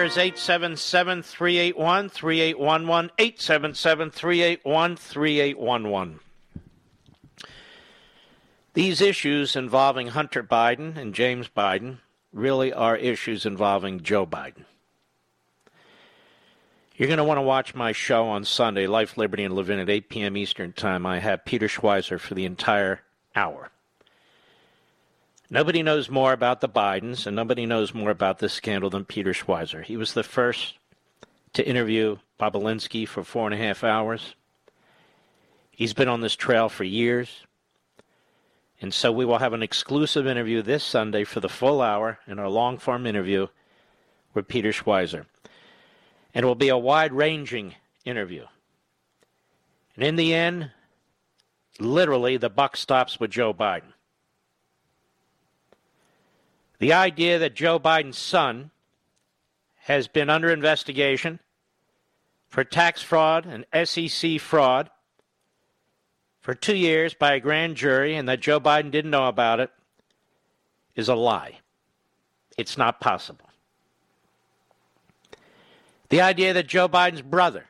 Number is 877 381 3811. 877 381 3811. These issues involving Hunter Biden and James Biden really are issues involving Joe Biden. You're going to want to watch my show on Sunday, Life, Liberty, and Levin at 8 p.m. Eastern Time. I have Peter Schweizer for the entire hour. Nobody knows more about the Bidens and nobody knows more about this scandal than Peter Schweizer. He was the first to interview Bobulinski for four and a half hours. He's been on this trail for years. And so we will have an exclusive interview this Sunday for the full hour in our long form interview with Peter Schweizer. And it will be a wide ranging interview. And in the end, literally, the buck stops with Joe Biden. The idea that Joe Biden's son has been under investigation for tax fraud and SEC fraud for two years by a grand jury and that Joe Biden didn't know about it is a lie. It's not possible. The idea that Joe Biden's brother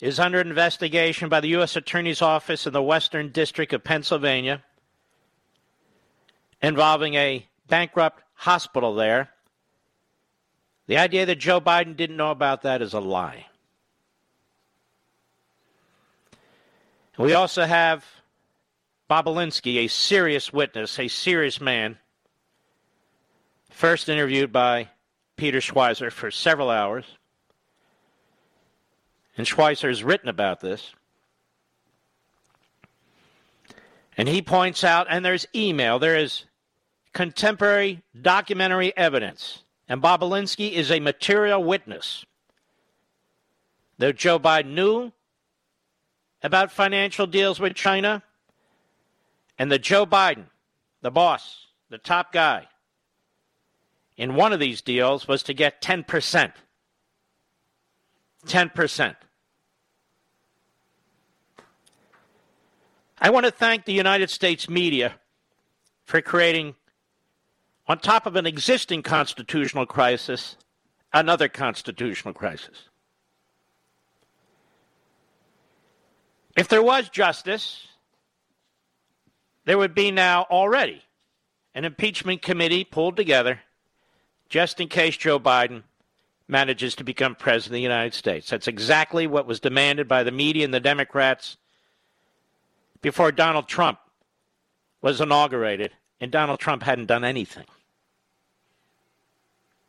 is under investigation by the U.S. Attorney's Office in the Western District of Pennsylvania involving a bankrupt hospital there. The idea that Joe Biden didn't know about that is a lie. We also have Bobulinski, a serious witness, a serious man, first interviewed by Peter Schweizer for several hours. And Schweizer has written about this. And he points out, and there's email, there is contemporary documentary evidence, and Bobulinski is a material witness that Joe Biden knew about financial deals with China, and that Joe Biden, the boss, the top guy, in one of these deals was to get 10%. 10%. I want to thank the United States media for creating on top of an existing constitutional crisis, another constitutional crisis. If there was justice, there would be now already an impeachment committee pulled together just in case Joe Biden manages to become president of the United States. That's exactly what was demanded by the media and the Democrats before Donald Trump was inaugurated, and Donald Trump hadn't done anything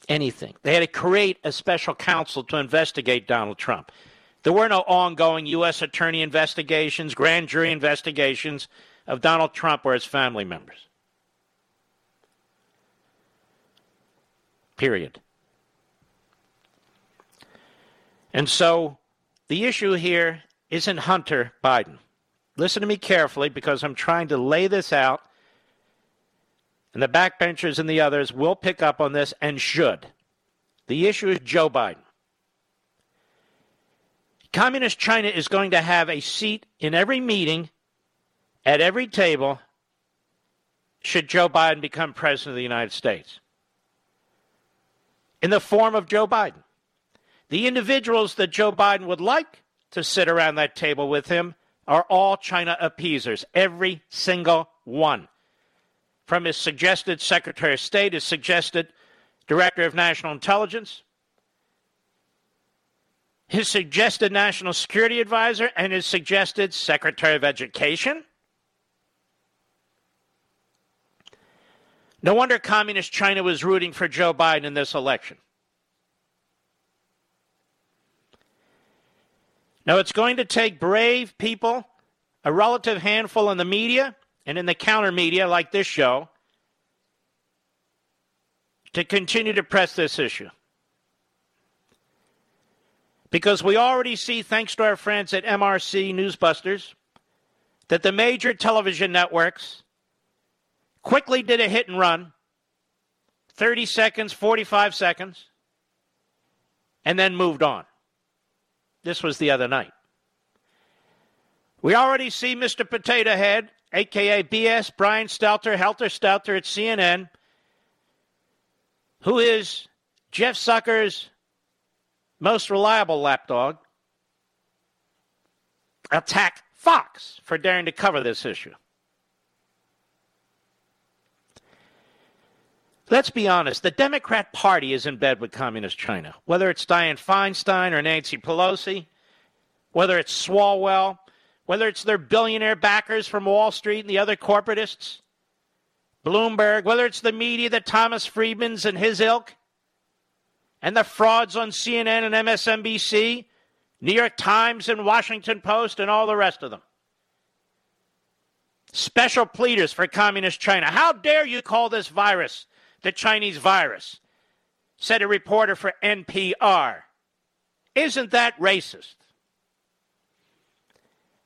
anything. They had to create a special counsel to investigate Donald Trump. There were no ongoing U.S. attorney investigations, grand jury investigations of Donald Trump or his family members. Period. And so the issue here isn't Hunter Biden. Listen to me carefully because I'm trying to lay this out, and the backbenchers and the others will pick up on this and should. The issue is Joe Biden. Communist China is going to have a seat in every meeting, at every table, should Joe Biden become president of the United States. In the form of Joe Biden. The individuals that Joe Biden would like to sit around that table with him are all China appeasers, every single one. From his suggested Secretary of State, his suggested Director of National Intelligence, his suggested National Security Advisor, and his suggested Secretary of Education. No wonder Communist China was rooting for Joe Biden in this election. Now, it's going to take brave people, a relative handful in the media and in the counter media like this show, to continue to press this issue. Because we already see, thanks to our friends at MRC Newsbusters, that the major television networks quickly did a hit and run 30 seconds, 45 seconds, and then moved on. This was the other night. We already see Mr. Potato Head, aka BS Brian Stelter, Helter Stelter at CNN, who is Jeff Zucker's most reliable lapdog, attack Fox for daring to cover this issue. Let's be honest, the Democrat Party is in bed with Communist China. Whether it's Dianne Feinstein or Nancy Pelosi, whether it's Swalwell, whether it's their billionaire backers from Wall Street and the other corporatists, Bloomberg, whether it's the media, the Thomas Friedmans and his ilk, and the frauds on CNN and MSNBC, New York Times and Washington Post, and all the rest of them. Special pleaders for Communist China. How dare you call this virus the Chinese virus, said a reporter for NPR. Isn't that racist?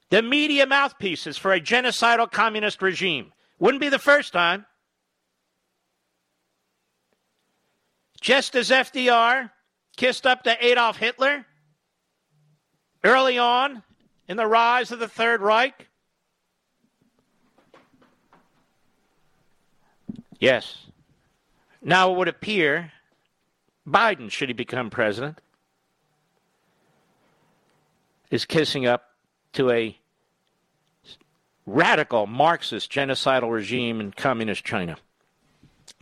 The media mouthpieces for a genocidal communist regime. Wouldn't be the first time. Just as FDR kissed up to Adolf Hitler early on in the rise of the Third Reich. Yes, now, it would appear Biden, should he become president, is kissing up to a radical Marxist genocidal regime in communist China.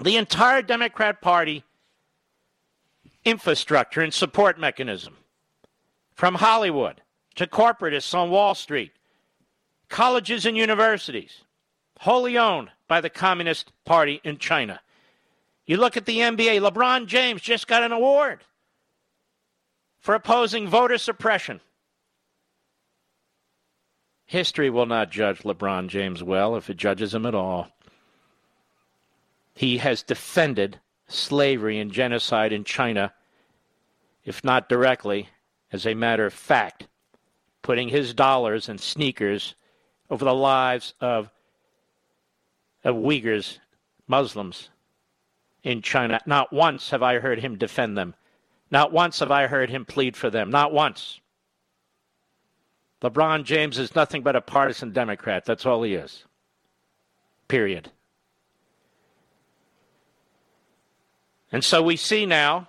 The entire Democrat Party infrastructure and support mechanism, from Hollywood to corporatists on Wall Street, colleges and universities, wholly owned by the Communist Party in China. You look at the NBA, LeBron James just got an award for opposing voter suppression. History will not judge LeBron James well if it judges him at all. He has defended slavery and genocide in China, if not directly, as a matter of fact, putting his dollars and sneakers over the lives of, of Uyghurs, Muslims, in China. Not once have I heard him defend them. Not once have I heard him plead for them. Not once. LeBron James is nothing but a partisan Democrat. That's all he is. Period. And so we see now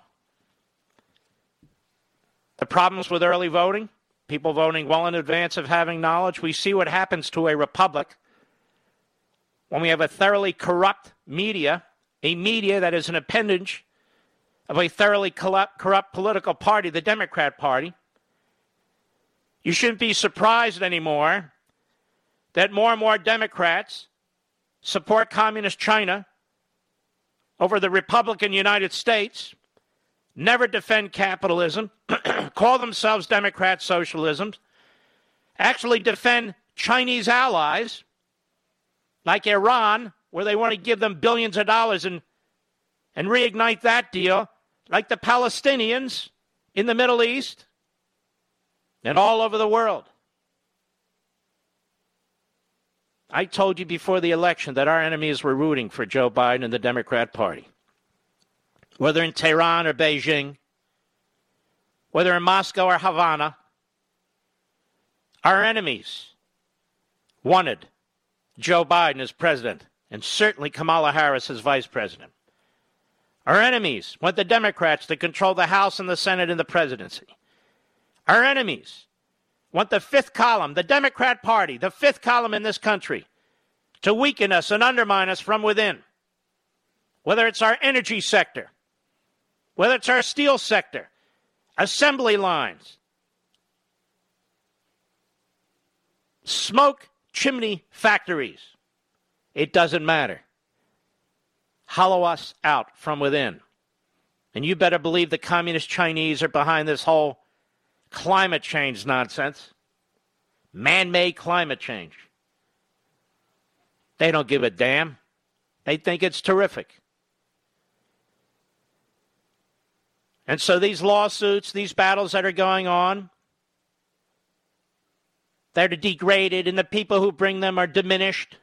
the problems with early voting, people voting well in advance of having knowledge. We see what happens to a republic when we have a thoroughly corrupt media a media that is an appendage of a thoroughly corrupt, political party, the Democrat Party. You shouldn't be surprised anymore that more and more Democrats support Communist China over the Republican United States, never defend capitalism, call themselves Democrat socialisms, actually defend Chinese allies like Iran, where they want to give them billions of dollars and, and reignite that deal, like the Palestinians in the Middle East and all over the world. I told you before the election that our enemies were rooting for Joe Biden and the Democrat Party. Whether in Tehran or Beijing, whether in Moscow or Havana, our enemies wanted Joe Biden as president and certainly Kamala Harris as vice president. Our enemies want the Democrats to control the House and the Senate and the presidency. Our enemies want the fifth column, the Democrat Party, the fifth column in this country, to weaken us and undermine us from within. Whether it's our energy sector, whether it's our steel sector, assembly lines, smoke chimney factories, it doesn't matter. Hollow us out from within. And you better believe the communist Chinese are behind this whole climate change nonsense. Man made climate change. They don't give a damn. They think it's terrific. And so these lawsuits, these battles that are going on, they're degraded, and the people who bring them are diminished.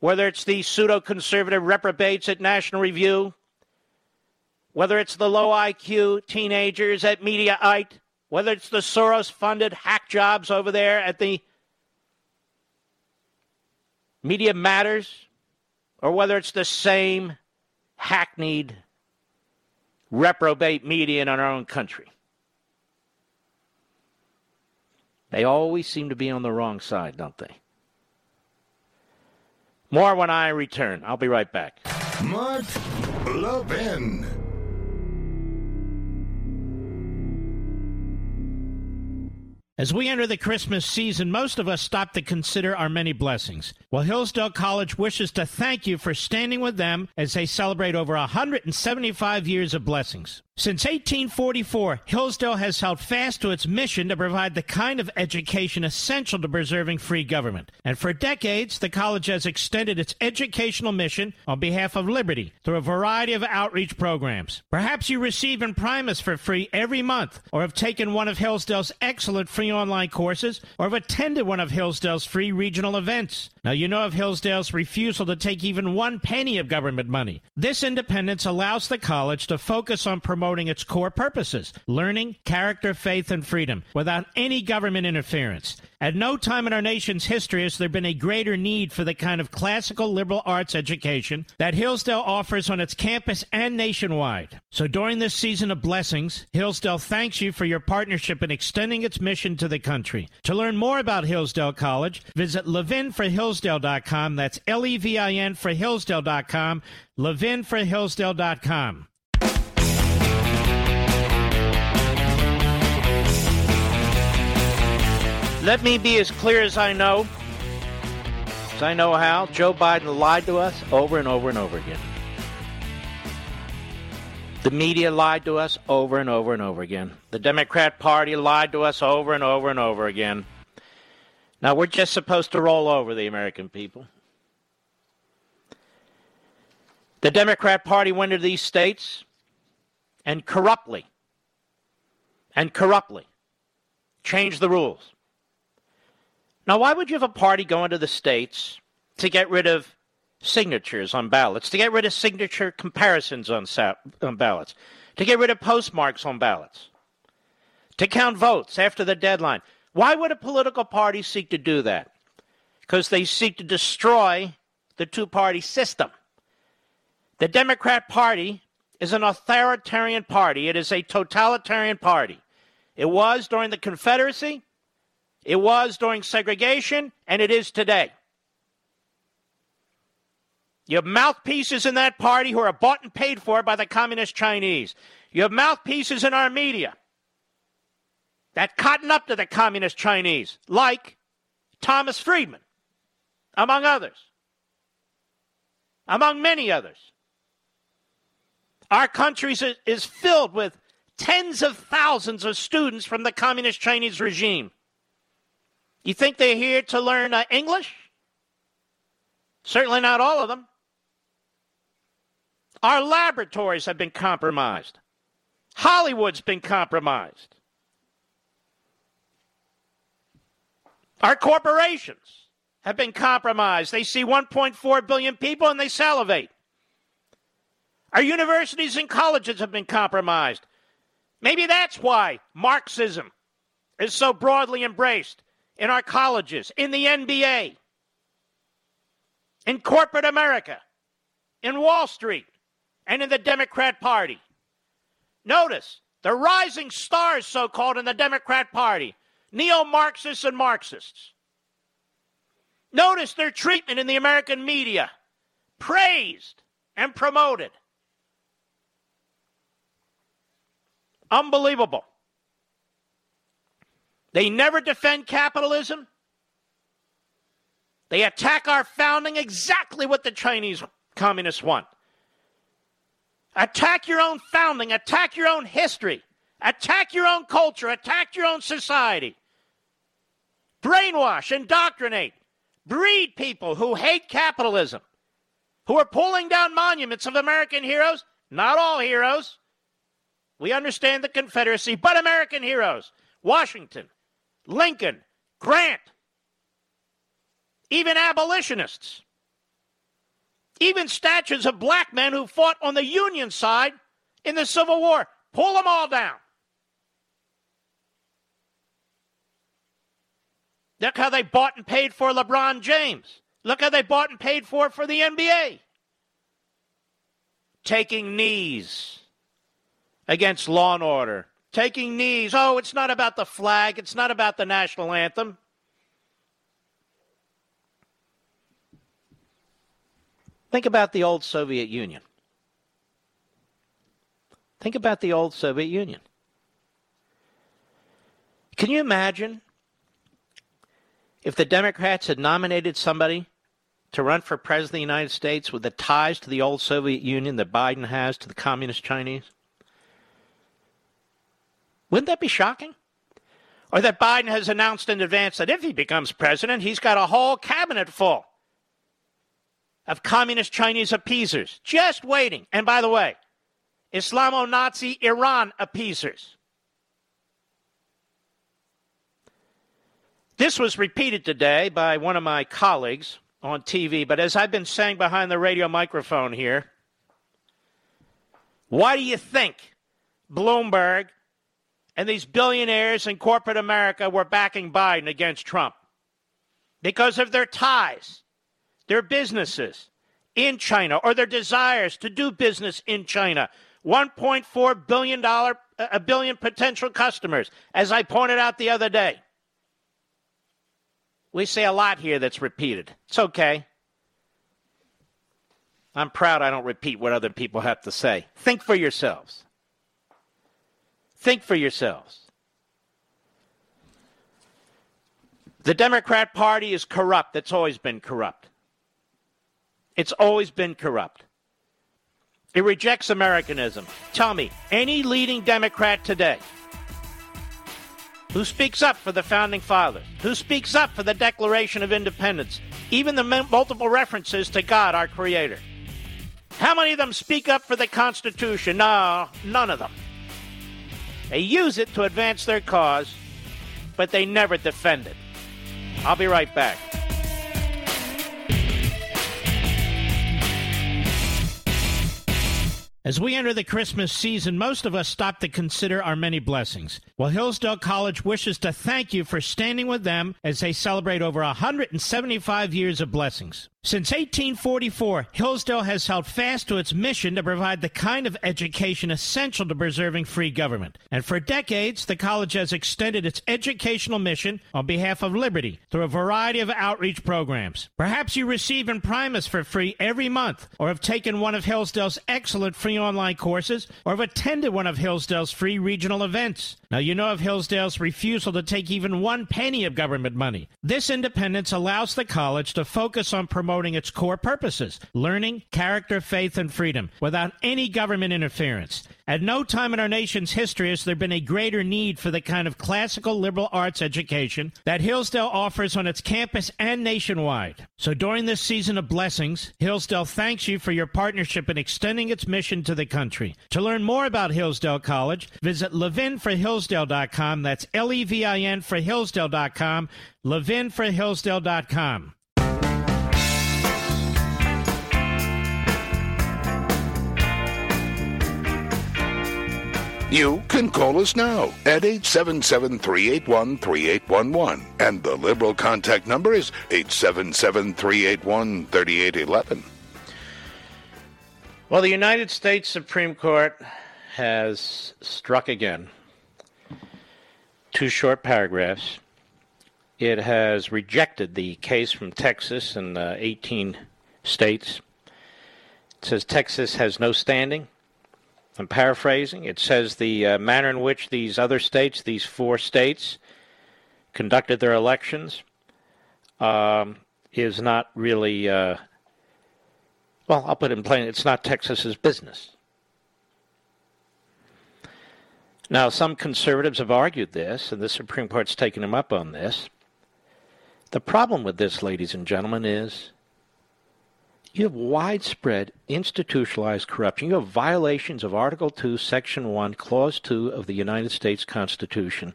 Whether it's the pseudo conservative reprobates at National Review, whether it's the low IQ teenagers at Mediaite, whether it's the Soros funded hack jobs over there at the Media Matters, or whether it's the same hackneyed reprobate media in our own country. They always seem to be on the wrong side, don't they? More when I return. I'll be right back. Mark Levin. As we enter the Christmas season, most of us stop to consider our many blessings. Well, Hillsdale College wishes to thank you for standing with them as they celebrate over 175 years of blessings. Since 1844, Hillsdale has held fast to its mission to provide the kind of education essential to preserving free government. And for decades, the college has extended its educational mission on behalf of liberty through a variety of outreach programs. Perhaps you receive Imprimis for free every month, or have taken one of Hillsdale's excellent free online courses, or have attended one of Hillsdale's free regional events. Now, you know of Hillsdale's refusal to take even one penny of government money. This independence allows the college to focus on promoting its core purposes learning, character, faith, and freedom without any government interference. At no time in our nation's history has there been a greater need for the kind of classical liberal arts education that Hillsdale offers on its campus and nationwide. So during this season of blessings, Hillsdale thanks you for your partnership in extending its mission to the country. To learn more about Hillsdale College, visit levinforhillsdale.com. That's L E V I N for Hillsdale.com. levinforhillsdale.com. Let me be as clear as I know, as I know how. Joe Biden lied to us over and over and over again. The media lied to us over and over and over again. The Democrat Party lied to us over and over and over again. Now, we're just supposed to roll over the American people. The Democrat Party went into these states and corruptly, and corruptly changed the rules. Now, why would you have a party go into the states to get rid of signatures on ballots, to get rid of signature comparisons on, sa- on ballots, to get rid of postmarks on ballots, to count votes after the deadline? Why would a political party seek to do that? Because they seek to destroy the two party system. The Democrat Party is an authoritarian party, it is a totalitarian party. It was during the Confederacy, it was during segregation, and it is today. You have mouthpieces in that party who are bought and paid for by the communist Chinese. You have mouthpieces in our media that cotton up to the communist Chinese, like Thomas Friedman, among others, among many others. Our country is filled with tens of thousands of students from the communist Chinese regime. You think they're here to learn uh, English? Certainly not all of them. Our laboratories have been compromised. Hollywood's been compromised. Our corporations have been compromised. They see 1.4 billion people and they salivate. Our universities and colleges have been compromised. Maybe that's why Marxism is so broadly embraced in our colleges, in the NBA, in corporate America, in Wall Street, and in the Democrat Party. Notice the rising stars, so called, in the Democrat Party neo Marxists and Marxists. Notice their treatment in the American media praised and promoted. Unbelievable. They never defend capitalism. They attack our founding exactly what the Chinese communists want. Attack your own founding, attack your own history, attack your own culture, attack your own society. Brainwash, indoctrinate, breed people who hate capitalism, who are pulling down monuments of American heroes, not all heroes. We understand the Confederacy, but American heroes. Washington, Lincoln, Grant, even abolitionists, even statues of black men who fought on the Union side in the Civil War. Pull them all down. Look how they bought and paid for LeBron James. Look how they bought and paid for it for the NBA. Taking knees against law and order. Taking knees. Oh, it's not about the flag. It's not about the national anthem. Think about the old Soviet Union. Think about the old Soviet Union. Can you imagine if the Democrats had nominated somebody to run for president of the United States with the ties to the old Soviet Union that Biden has to the communist Chinese? Wouldn't that be shocking? Or that Biden has announced in advance that if he becomes president, he's got a whole cabinet full of communist Chinese appeasers just waiting. And by the way, Islamo Nazi Iran appeasers. This was repeated today by one of my colleagues on TV, but as I've been saying behind the radio microphone here, why do you think Bloomberg and these billionaires in corporate America were backing Biden against Trump? Because of their ties, their businesses in China, or their desires to do business in China. $1.4 billion, a billion potential customers, as I pointed out the other day. We say a lot here that's repeated. It's okay. I'm proud I don't repeat what other people have to say. Think for yourselves. Think for yourselves. The Democrat Party is corrupt. It's always been corrupt. It's always been corrupt. It rejects Americanism. Tell me, any leading Democrat today who speaks up for the founding fathers, who speaks up for the Declaration of Independence, even the multiple references to God, our Creator. How many of them speak up for the Constitution? No, none of them. They use it to advance their cause, but they never defend it. I'll be right back. As we enter the Christmas season, most of us stop to consider our many blessings. Well, Hillsdale College wishes to thank you for standing with them as they celebrate over 175 years of blessings. Since 1844, Hillsdale has held fast to its mission to provide the kind of education essential to preserving free government. And for decades, the college has extended its educational mission on behalf of liberty through a variety of outreach programs. Perhaps you receive Imprimis for free every month, or have taken one of Hillsdale's excellent free online courses, or have attended one of Hillsdale's free regional events. Now, you know of Hillsdale's refusal to take even one penny of government money. This independence allows the college to focus on promoting its core purposes learning, character, faith, and freedom without any government interference. At no time in our nation's history has there been a greater need for the kind of classical liberal arts education that Hillsdale offers on its campus and nationwide. So during this season of blessings, Hillsdale thanks you for your partnership in extending its mission to the country. To learn more about Hillsdale College, visit levinforhillsdale.com. That's L E V I N for Hillsdale.com. levinforhillsdale.com. You can call us now at 877-381-3811. And the Liberal contact number is 877-381-3811. Well, the United States Supreme Court has struck again. Two short paragraphs. It has rejected the case from Texas and uh, 18 states. It says Texas has no standing I'm paraphrasing. It says the uh, manner in which these other states, these four states, conducted their elections um, is not really, uh, well, I'll put it in plain, it's not Texas's business. Now, some conservatives have argued this, and the Supreme Court's taken them up on this. The problem with this, ladies and gentlemen, is you have widespread institutionalized corruption. You have violations of Article 2, Section 1, Clause 2 of the United States Constitution.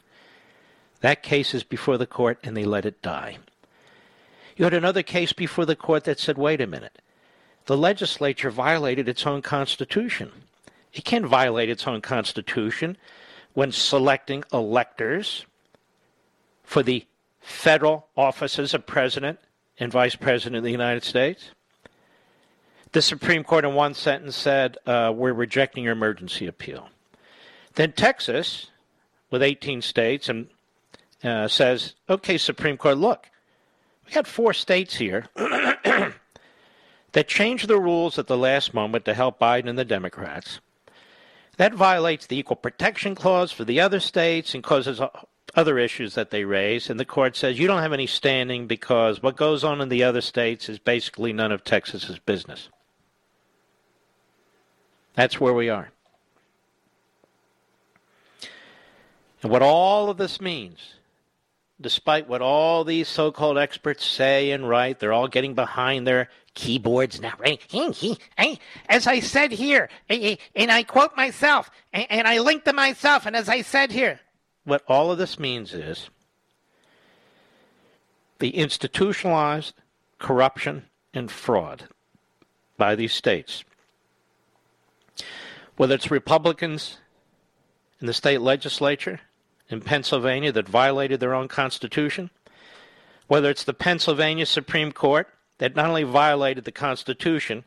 That case is before the court and they let it die. You had another case before the court that said, wait a minute, the legislature violated its own Constitution. It can't violate its own Constitution when selecting electors for the federal offices of President and Vice President of the United States. The Supreme Court, in one sentence, said, uh, We're rejecting your emergency appeal. Then Texas, with 18 states, and uh, says, Okay, Supreme Court, look, we got four states here that changed the rules at the last moment to help Biden and the Democrats. That violates the Equal Protection Clause for the other states and causes other issues that they raise. And the court says you don't have any standing because what goes on in the other states is basically none of Texas's business. That's where we are. And what all of this means, despite what all these so called experts say and write, they're all getting behind their keyboards now, right? As I said here, and I quote myself, and I link to myself, and as I said here, what all of this means is the institutionalized corruption and fraud by these states whether it's Republicans in the state legislature in Pennsylvania that violated their own constitution, whether it's the Pennsylvania Supreme Court that not only violated the Constitution,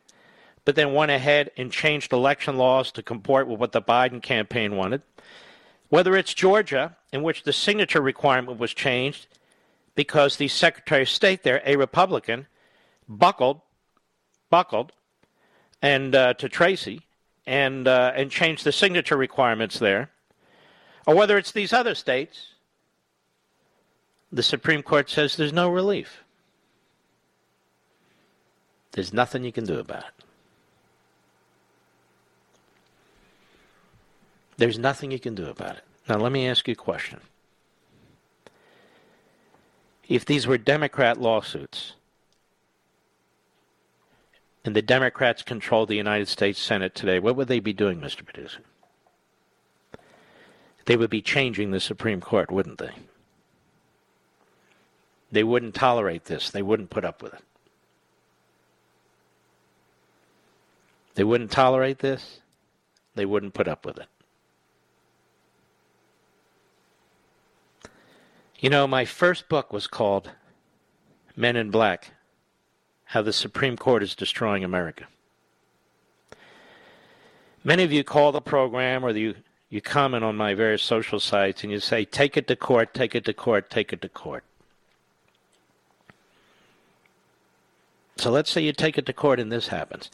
but then went ahead and changed election laws to comport with what the Biden campaign wanted, whether it's Georgia, in which the signature requirement was changed because the Secretary of State there, a Republican, buckled, buckled, and uh, to Stacey, and uh, and change the signature requirements there, or whether it's these other states, the Supreme Court says there's no relief. There's nothing you can do about it. There's nothing you can do about it. Now, let me ask you a question. If these were Democrat lawsuits, and the Democrats control the United States Senate today, what would they be doing, Mr. Producer? They would be changing the Supreme Court, wouldn't they? They wouldn't tolerate this. They wouldn't put up with it. They wouldn't tolerate this. They wouldn't put up with it. You know, my first book was called Men in Black how the Supreme Court is destroying America. Many of you call the program or you, you comment on my various social sites and you say, take it to court, take it to court, take it to court. So let's say you take it to court and this happens.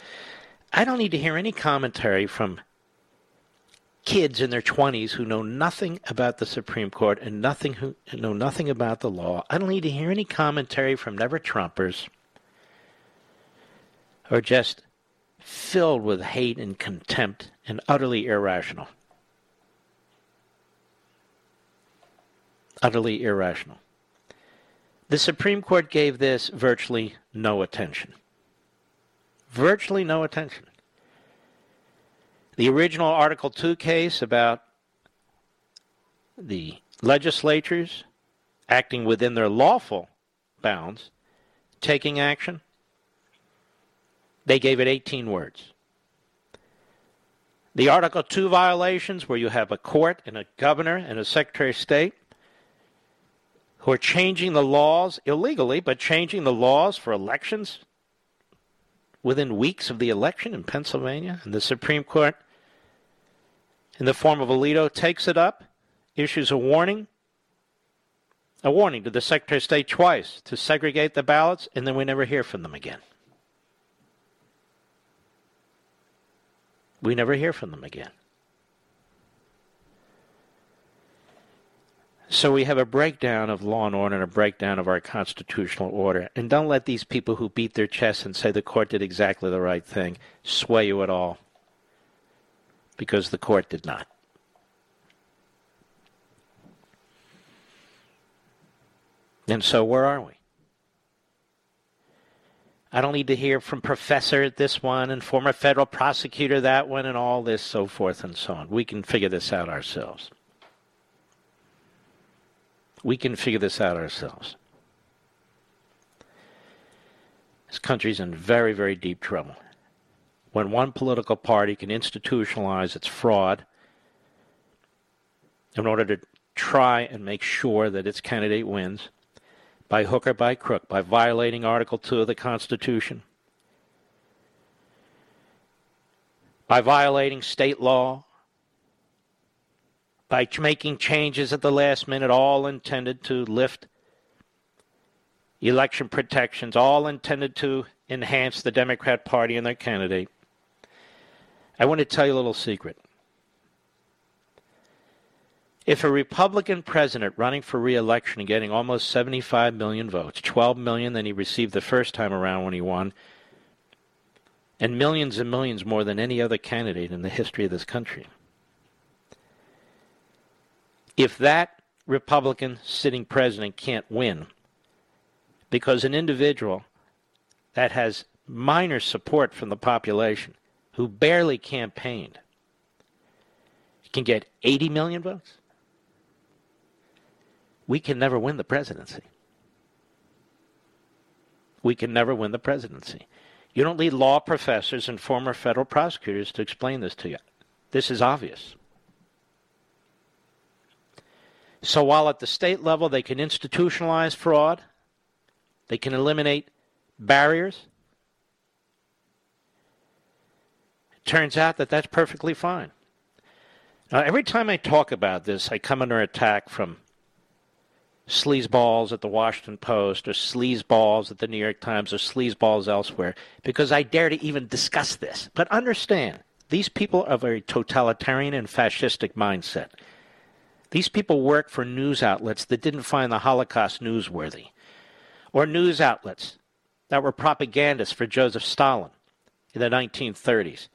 I don't need to hear any commentary from kids in their 20s who know nothing about the Supreme Court and nothing who know nothing about the law. I don't need to hear any commentary from never Trumpers or just filled with hate and contempt and utterly irrational. Utterly irrational. The Supreme Court gave this virtually no attention. Virtually no attention. The original Article 2 case about the legislatures acting within their lawful bounds, taking action, they gave it 18 words. The Article 2 violations, where you have a court and a governor and a secretary of state who are changing the laws illegally, but changing the laws for elections within weeks of the election in Pennsylvania, and the Supreme Court, in the form of Alito, takes it up, issues a warning, a warning to the Secretary of State twice to segregate the ballots, and then we never hear from them again. We never hear from them again. So we have a breakdown of law and order and a breakdown of our constitutional order. And don't let these people who beat their chests and say the court did exactly the right thing sway you at all. Because the court did not. And so where are we? I don't need to hear from professor this one and former federal prosecutor that one and all this, so forth and so on. We can figure this out ourselves. We can figure this out ourselves. This country's in very, very deep trouble. When one political party can institutionalize its fraud in order to try and make sure that its candidate wins, by hook or by crook, by violating Article 2 of the Constitution, by violating state law, by making changes at the last minute, all intended to lift election protections, all intended to enhance the Democrat Party and their candidate. I want to tell you a little secret. If a Republican president running for reelection and getting almost 75 million votes, 12 million than he received the first time around when he won, and millions and millions more than any other candidate in the history of this country. If that Republican sitting president can't win because an individual that has minor support from the population who barely campaigned can get 80 million votes, we can never win the presidency. We can never win the presidency. You don't need law professors and former federal prosecutors to explain this to you. This is obvious. So while at the state level they can institutionalize fraud, they can eliminate barriers, it turns out that that's perfectly fine. Now, every time I talk about this, I come under attack from sleazeballs at the Washington Post or sleazeballs at the New York Times or sleazeballs elsewhere because I dare to even discuss this. But understand, these people are of a totalitarian and fascistic mindset. These people work for news outlets that didn't find the Holocaust newsworthy, or news outlets that were propagandists for Joseph Stalin in the 1930s.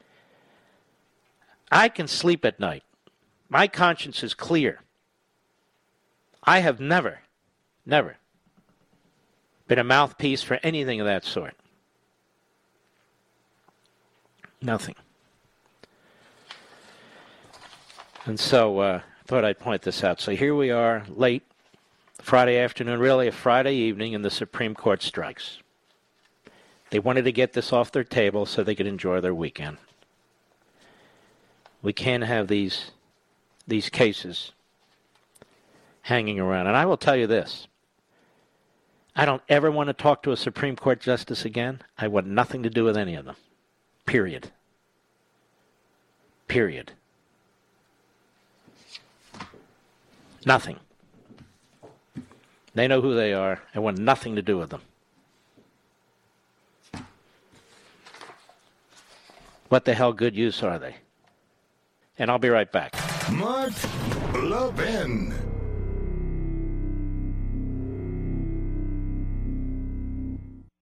I can sleep at night. My conscience is clear. I have never, never been a mouthpiece for anything of that sort. Nothing. And so uh, I thought I'd point this out. So here we are, late Friday afternoon, really a Friday evening, and the Supreme Court strikes. They wanted to get this off their table so they could enjoy their weekend. We can't have these these cases hanging around. And I will tell you this I don't ever want to talk to a Supreme Court justice again. I want nothing to do with any of them. Period. Period. Nothing. They know who they are. I want nothing to do with them. What the hell good use are they? and I'll be right back. Mark Levin.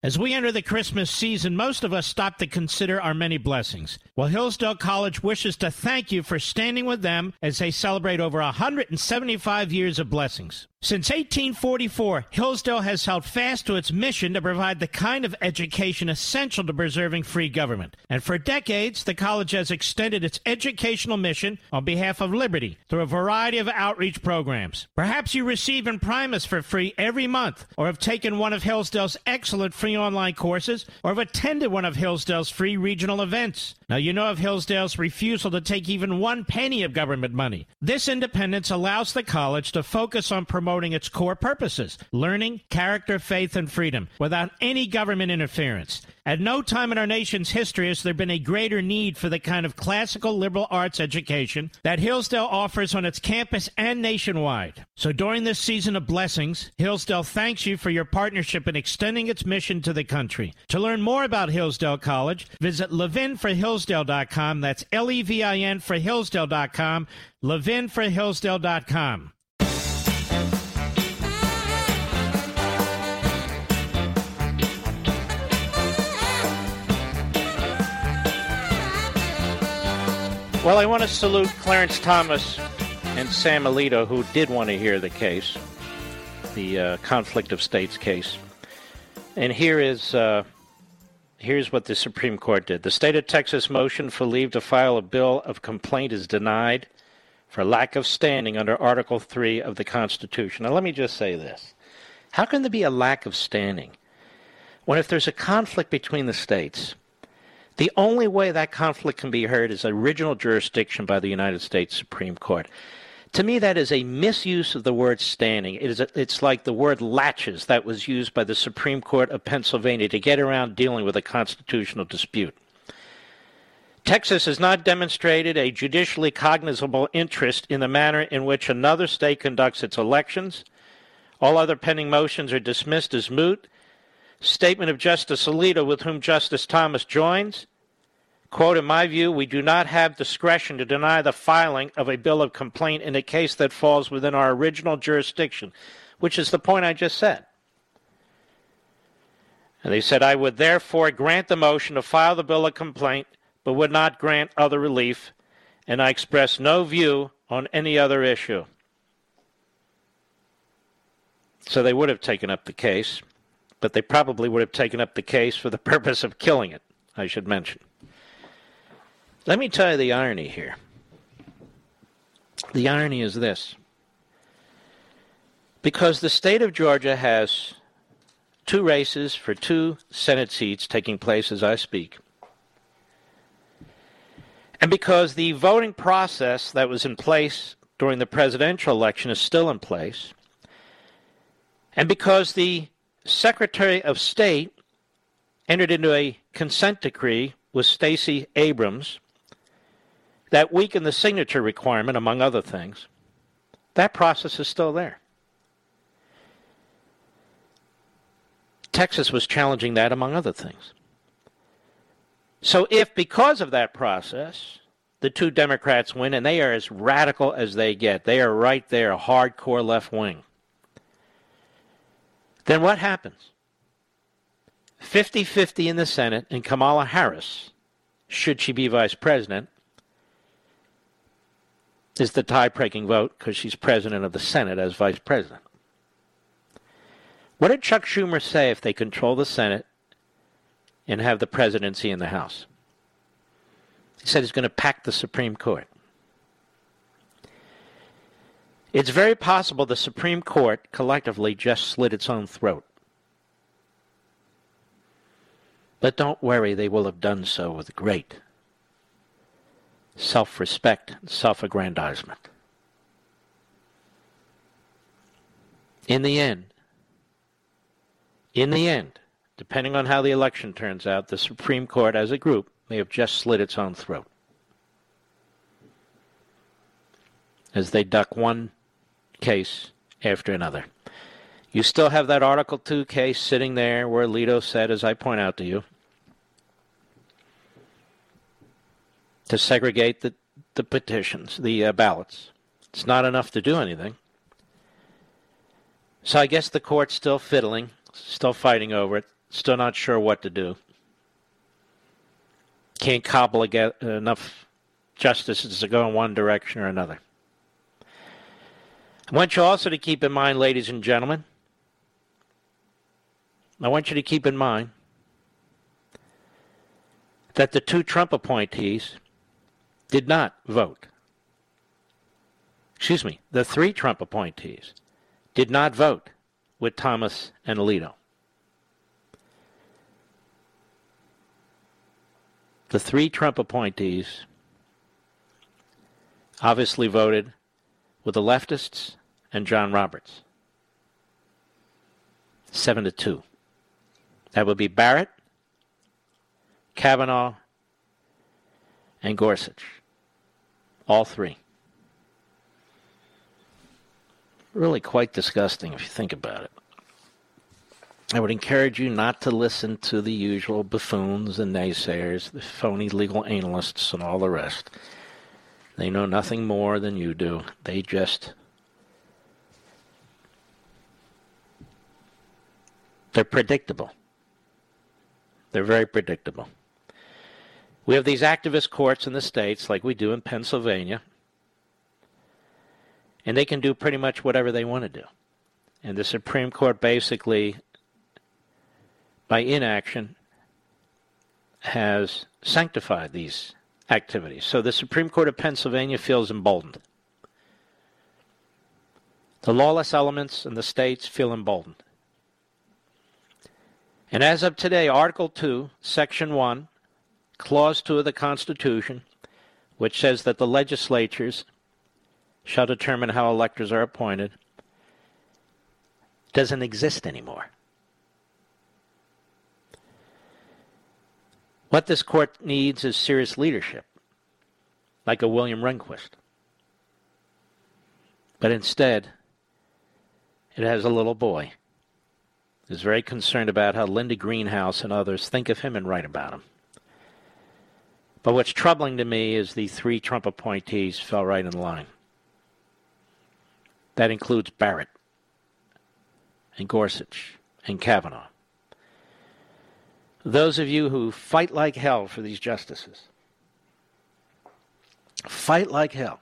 As we enter the Christmas season, most of us stop to consider our many blessings. Well, Hillsdale College wishes to thank you for standing with them as they celebrate over 175 years of blessings. Since 1844, Hillsdale has held fast to its mission to provide the kind of education essential to preserving free government. And for decades, the college has extended its educational mission on behalf of liberty through a variety of outreach programs. Perhaps you receive Imprimis for free every month, or have taken one of Hillsdale's excellent free online courses, or have attended one of Hillsdale's free regional events. Now, you know of Hillsdale's refusal to take even one penny of government money. This independence allows the college to focus on promoting its core purposes learning, character, faith, and freedom without any government interference. At no time in our nation's history has there been a greater need for the kind of classical liberal arts education that Hillsdale offers on its campus and nationwide. So during this season of blessings, Hillsdale thanks you for your partnership in extending its mission to the country. To learn more about Hillsdale College, visit levinforhillsdale.com. That's L E V I N for Hillsdale.com. levinforhillsdale.com. Well, I want to salute Clarence Thomas and Sam Alito, who did want to hear the case, the uh, conflict of states case. And here is uh, here's what the Supreme Court did: the state of Texas motion for leave to file a bill of complaint is denied for lack of standing under Article Three of the Constitution. Now, let me just say this: How can there be a lack of standing when, if there's a conflict between the states? The only way that conflict can be heard is original jurisdiction by the United States Supreme Court. To me, that is a misuse of the word standing. It is a, it's like the word laches that was used by the Supreme Court of Pennsylvania to get around dealing with a constitutional dispute. Texas has not demonstrated a judicially cognizable interest in the manner in which another state conducts its elections. All other pending motions are dismissed as moot statement of Justice Alito, with whom Justice Thomas joins. Quote, in my view, we do not have discretion to deny the filing of a bill of complaint in a case that falls within our original jurisdiction, which is the point I just said. And they said, I would therefore grant the motion to file the bill of complaint, but would not grant other relief, and I express no view on any other issue. So they would have taken up the case but they probably would have taken up the case for the purpose of killing it, I should mention. Let me tell you the irony here. The irony is this because the state of Georgia has two races for two Senate seats taking place as I speak, and because the voting process that was in place during the presidential election is still in place, and because the Secretary of State entered into a consent decree with Stacey Abrams that weakened the signature requirement, among other things. That process is still there. Texas was challenging that, among other things. So, if because of that process, the two Democrats win, and they are as radical as they get, they are right there, hardcore left wing. Then what happens? 50 50 in the Senate, and Kamala Harris, should she be vice president, is the tie breaking vote because she's president of the Senate as vice president. What did Chuck Schumer say if they control the Senate and have the presidency in the House? He said he's going to pack the Supreme Court. It's very possible the Supreme Court collectively just slit its own throat. But don't worry, they will have done so with great self respect and self aggrandizement. In the end, in the end, depending on how the election turns out, the Supreme Court as a group may have just slit its own throat. As they duck one case after another. You still have that Article 2 case sitting there where Alito said, as I point out to you, to segregate the the petitions, the uh, ballots. It's not enough to do anything. So I guess the court's still fiddling, still fighting over it, still not sure what to do. Can't cobble enough justices to go in one direction or another. I want you also to keep in mind, ladies and gentlemen, I want you to keep in mind that the two Trump appointees did not vote. Excuse me, the three Trump appointees did not vote with Thomas and Alito. The three Trump appointees obviously voted with the leftists and John Roberts. Seven to two. That would be Barrett, Kavanaugh, and Gorsuch. All three. Really quite disgusting if you think about it. I would encourage you not to listen to the usual buffoons and naysayers, the phony legal analysts, and all the rest. They know nothing more than you do. They just. They're predictable. They're very predictable. We have these activist courts in the states, like we do in Pennsylvania, and they can do pretty much whatever they want to do. And the Supreme Court basically, by inaction, has sanctified these activities. So the Supreme Court of Pennsylvania feels emboldened. The lawless elements in the states feel emboldened. And as of today, Article 2, Section 1, Clause 2 of the Constitution, which says that the legislatures shall determine how electors are appointed, doesn't exist anymore. What this court needs is serious leadership, like a William Rehnquist. But instead, it has a little boy who's very concerned about how Linda Greenhouse and others think of him and write about him. But what's troubling to me is the three Trump appointees fell right in line. That includes Barrett and Gorsuch and Kavanaugh. Those of you who fight like hell for these justices, fight like hell.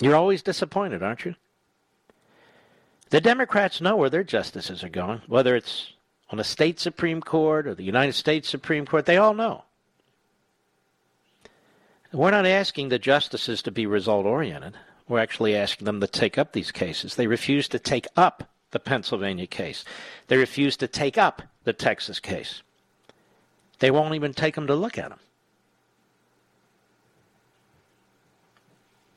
You're always disappointed, aren't you? The Democrats know where their justices are going, whether it's on the state Supreme Court or the United States Supreme Court, they all know. We're not asking the justices to be result oriented. We're actually asking them to take up these cases. They refuse to take up the Pennsylvania case. They refuse to take up the Texas case. They won't even take them to look at them.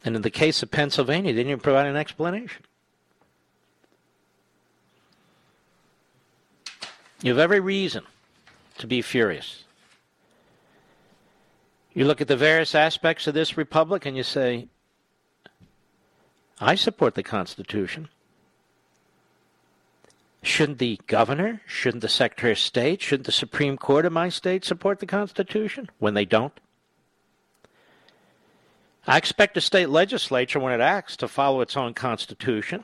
And in the case of Pennsylvania, they didn't even provide an explanation. You have every reason to be furious. You look at the various aspects of this republic and you say, I support the Constitution. Shouldn't the governor, shouldn't the Secretary of State, shouldn't the Supreme Court of my state support the Constitution when they don't? I expect the state legislature, when it acts, to follow its own Constitution.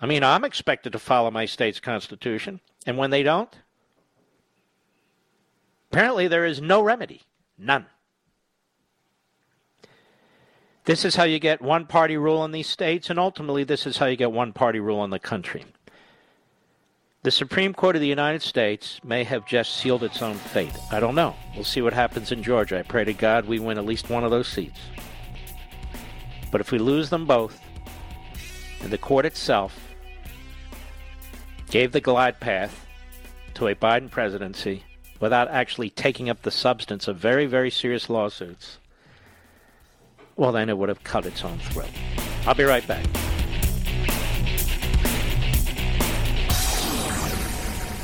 I mean, I'm expected to follow my state's Constitution. And when they don't, apparently there is no remedy. None. This is how you get one party rule in these states, and ultimately, this is how you get one party rule in the country. The Supreme Court of the United States may have just sealed its own fate. I don't know. We'll see what happens in Georgia. I pray to God we win at least one of those seats. But if we lose them both, and the court itself gave the glide path to a Biden presidency without actually taking up the substance of very, very serious lawsuits, well, then it would have cut its own throat. I'll be right back.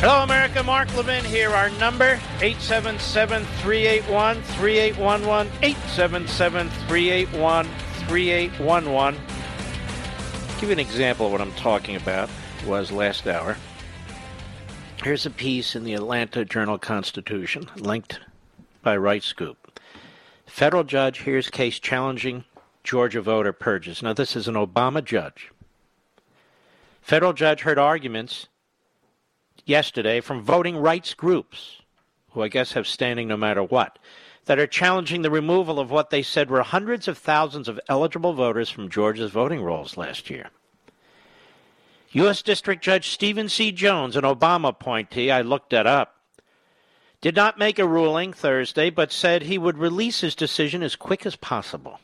Hello, America. Mark Levin here. Our number, 877-381-3811, 877-381-3811. Give you an example of what I'm talking about was last hour. Here's a piece in the Atlanta Journal-Constitution, linked by Right Scoop. Federal judge hears case challenging Georgia voter purges. Now, this is an Obama judge. Federal judge heard arguments yesterday from voting rights groups, who I guess have standing no matter what, that are challenging the removal of what they said were hundreds of thousands of eligible voters from Georgia's voting rolls last year. U.S. District Judge Stephen C. Jones, an Obama appointee, I looked that up, did not make a ruling Thursday, but said he would release his decision as quick as possible.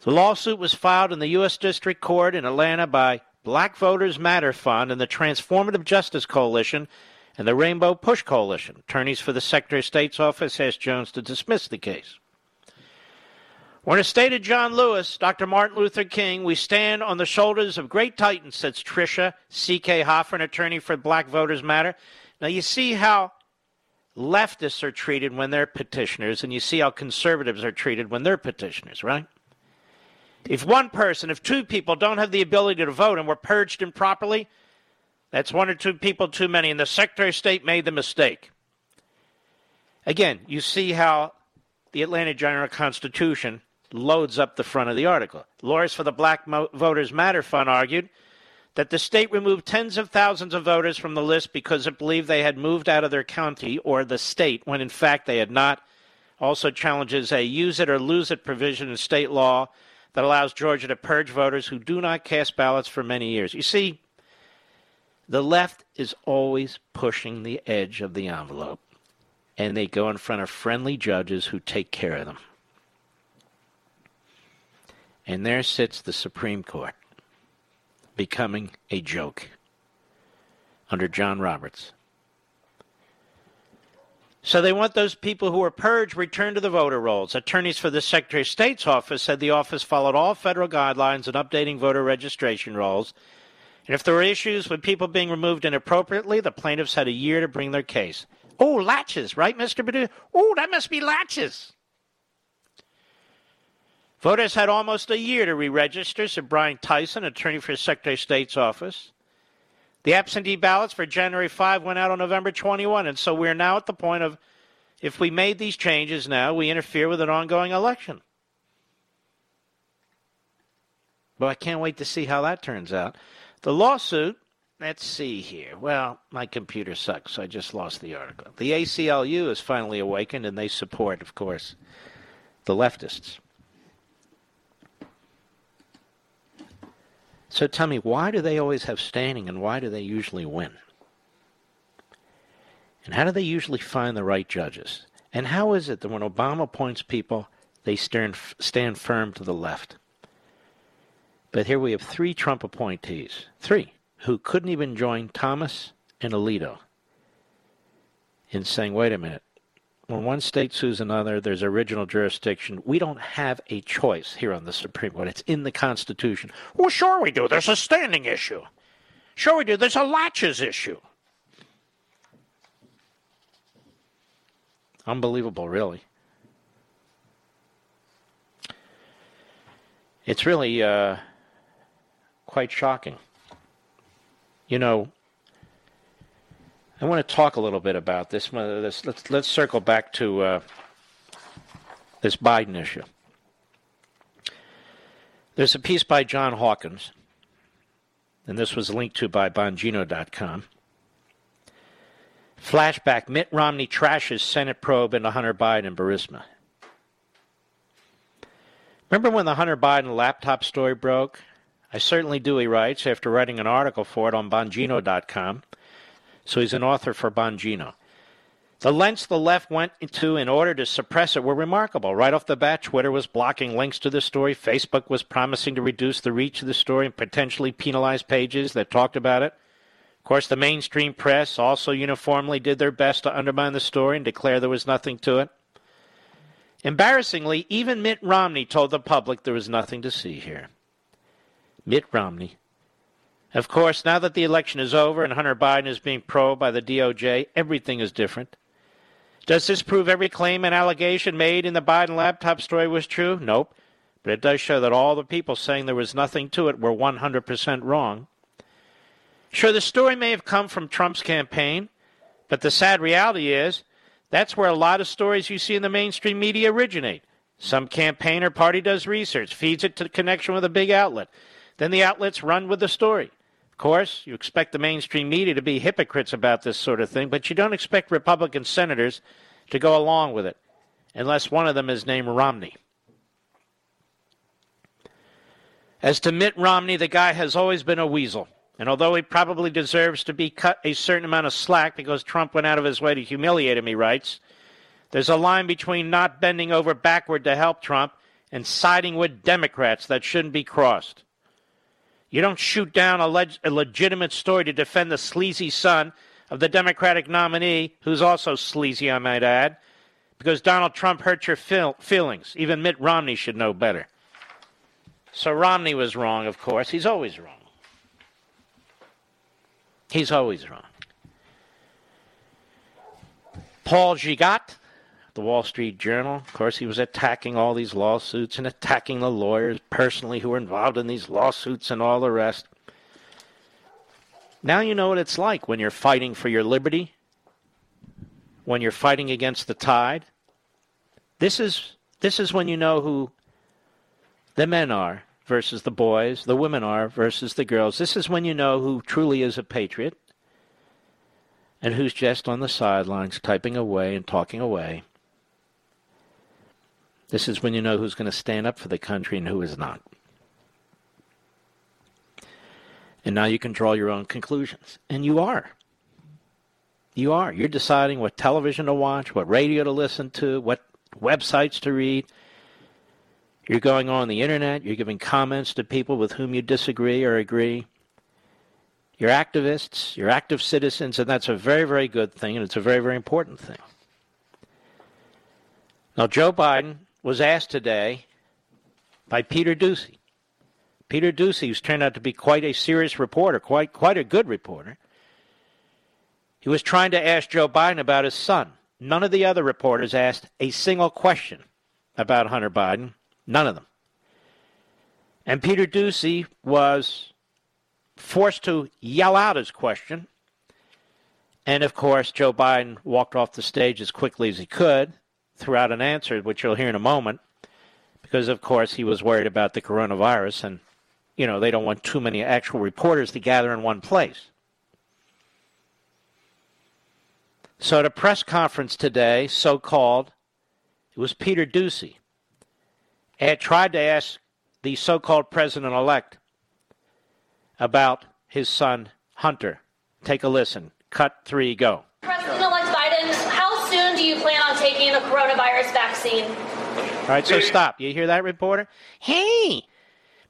The lawsuit was filed in the U.S. District Court in Atlanta by Black Voters Matter Fund and the Transformative Justice Coalition and the Rainbow Push Coalition. Attorneys for the Secretary of State's office asked Jones to dismiss the case. When a state of John Lewis, Dr. Martin Luther King, we stand on the shoulders of great titans, says Tricia C.K. Hoffler, an attorney for Black Voters Matter. Now, you see how leftists are treated when they're petitioners, and you see how conservatives are treated when they're petitioners, right? If one person, if two people don't have the ability to vote and were purged improperly, that's one or two people too many, and the Secretary of State made the mistake. Again, you see how the Atlanta Journal-Constitution loads up the front of the article. Lawyers for the Black Mo- Voters Matter Fund argued that the state removed tens of thousands of voters from the list because it believed they had moved out of their county or the state when in fact they had not. Also challenges a use it or lose it provision in state law that allows Georgia to purge voters who do not cast ballots for many years. You see, the left is always pushing the edge of the envelope, and they go in front of friendly judges who take care of them. And there sits the Supreme Court, becoming a joke under John Roberts. So they want those people who were purged returned to the voter rolls. Attorneys for the Secretary of State's office said the office followed all federal guidelines in updating voter registration rolls. And if there were issues with people being removed inappropriately, the plaintiffs had a year to bring their case. Oh, laches, right, Mr. Badu? Oh, that must be laches. Voters had almost a year to re register, said Bryan Tyson, attorney for the Secretary of State's office. The absentee ballots for January 5 went out on November 21, and so we're now at the point of if we made these changes now, we interfere with an ongoing election. Well, I can't wait to see how that turns out. The lawsuit, let's see here. Well, my computer sucks, so I just lost the article. The ACLU has finally awakened, and they support, of course, the leftists. So tell me, why do they always have standing and why do they usually win? And how do they usually find the right judges? And how is it that when Obama appoints people, they stand, stand firm to the left? But here we have three Trump appointees, three, who couldn't even join Thomas and Alito in saying, wait a minute, when one state sues another, there's original jurisdiction. We don't have a choice here on the Supreme Court. It's in the Constitution. Well, sure we do. There's a standing issue. Sure we do. There's a laches issue. Unbelievable, really. It's really uh, quite shocking. You know, I want to talk a little bit about this. Let's let's, let's circle back to uh, this Biden issue. There's a piece by John Hawkins, and this was linked to by Bongino.com. Flashback Mitt Romney trashes Senate probe into Hunter Biden and Burisma. Remember when the Hunter Biden laptop story broke? I certainly do, he writes, after writing an article for it on Bongino.com. So he's an author for Bongino. The lengths the left went to in order to suppress it were remarkable. Right off the bat, Twitter was blocking links to the story. Facebook was promising to reduce the reach of the story and potentially penalize pages that talked about it. Of course, the mainstream press also uniformly did their best to undermine the story and declare there was nothing to it. Embarrassingly, even Mitt Romney told the public there was nothing to see here. Mitt Romney. Of course, now that the election is over and Hunter Biden is being probed by the DOJ, everything is different. Does this prove every claim and allegation made in the Biden laptop story was true? Nope. But it does show that all the people saying there was nothing to it were 100% wrong. Sure, the story may have come from Trump's campaign, but the sad reality is that's where a lot of stories you see in the mainstream media originate. Some campaign or party does research, feeds it to connection with a big outlet. Then the outlets run with the story. Of course, you expect the mainstream media to be hypocrites about this sort of thing, but you don't expect Republican senators to go along with it, unless one of them is named Romney. As to Mitt Romney, the guy has always been a weasel. And although he probably deserves to be cut a certain amount of slack because Trump went out of his way to humiliate him, he writes, there's a line between not bending over backward to help Trump and siding with Democrats that shouldn't be crossed. You don't shoot down a, leg- a legitimate story to defend the sleazy son of the Democratic nominee, who's also sleazy, I might add, because Donald Trump hurt your feel- feelings. Even Mitt Romney should know better. So Romney was wrong, of course. He's always wrong. He's always wrong. Paul Gigot the Wall Street Journal. Of course, he was attacking all these lawsuits and attacking the lawyers personally who were involved in these lawsuits and all the rest. Now you know what it's like when you're fighting for your liberty, when you're fighting against the tide. This is this is when you know who the men are versus the boys, the women are versus the girls. This is when you know who truly is a patriot and who's just on the sidelines typing away and talking away. This is when you know who's going to stand up for the country and who is not. And now you can draw your own conclusions. And you are. You are. You're deciding what television to watch, what radio to listen to, what websites to read. You're going on the internet. You're giving comments to people with whom you disagree or agree. You're activists. You're active citizens. And that's a very, very good thing. And it's a very, very important thing. Now, Joe Biden was asked today by Peter Doocy. Peter Doocy, who's turned out to be quite a serious reporter, quite quite a good reporter. He was trying to ask Joe Biden about his son. None of the other reporters asked a single question about Hunter Biden. None of them. And Peter Doocy was forced to yell out his question. And of course, Joe Biden walked off the stage as quickly as he could threw out an answer, which you'll hear in a moment, because of course he was worried about the coronavirus, and you know they don't want too many actual reporters to gather in one place. So at a press conference today, so-called, it was Peter Doocy. Had tried to ask the so-called president-elect about his son Hunter. Take a listen. Cut three. Go. President-elect Biden, how soon do you the coronavirus vaccine? All right, so stop. You hear that, reporter? Hey,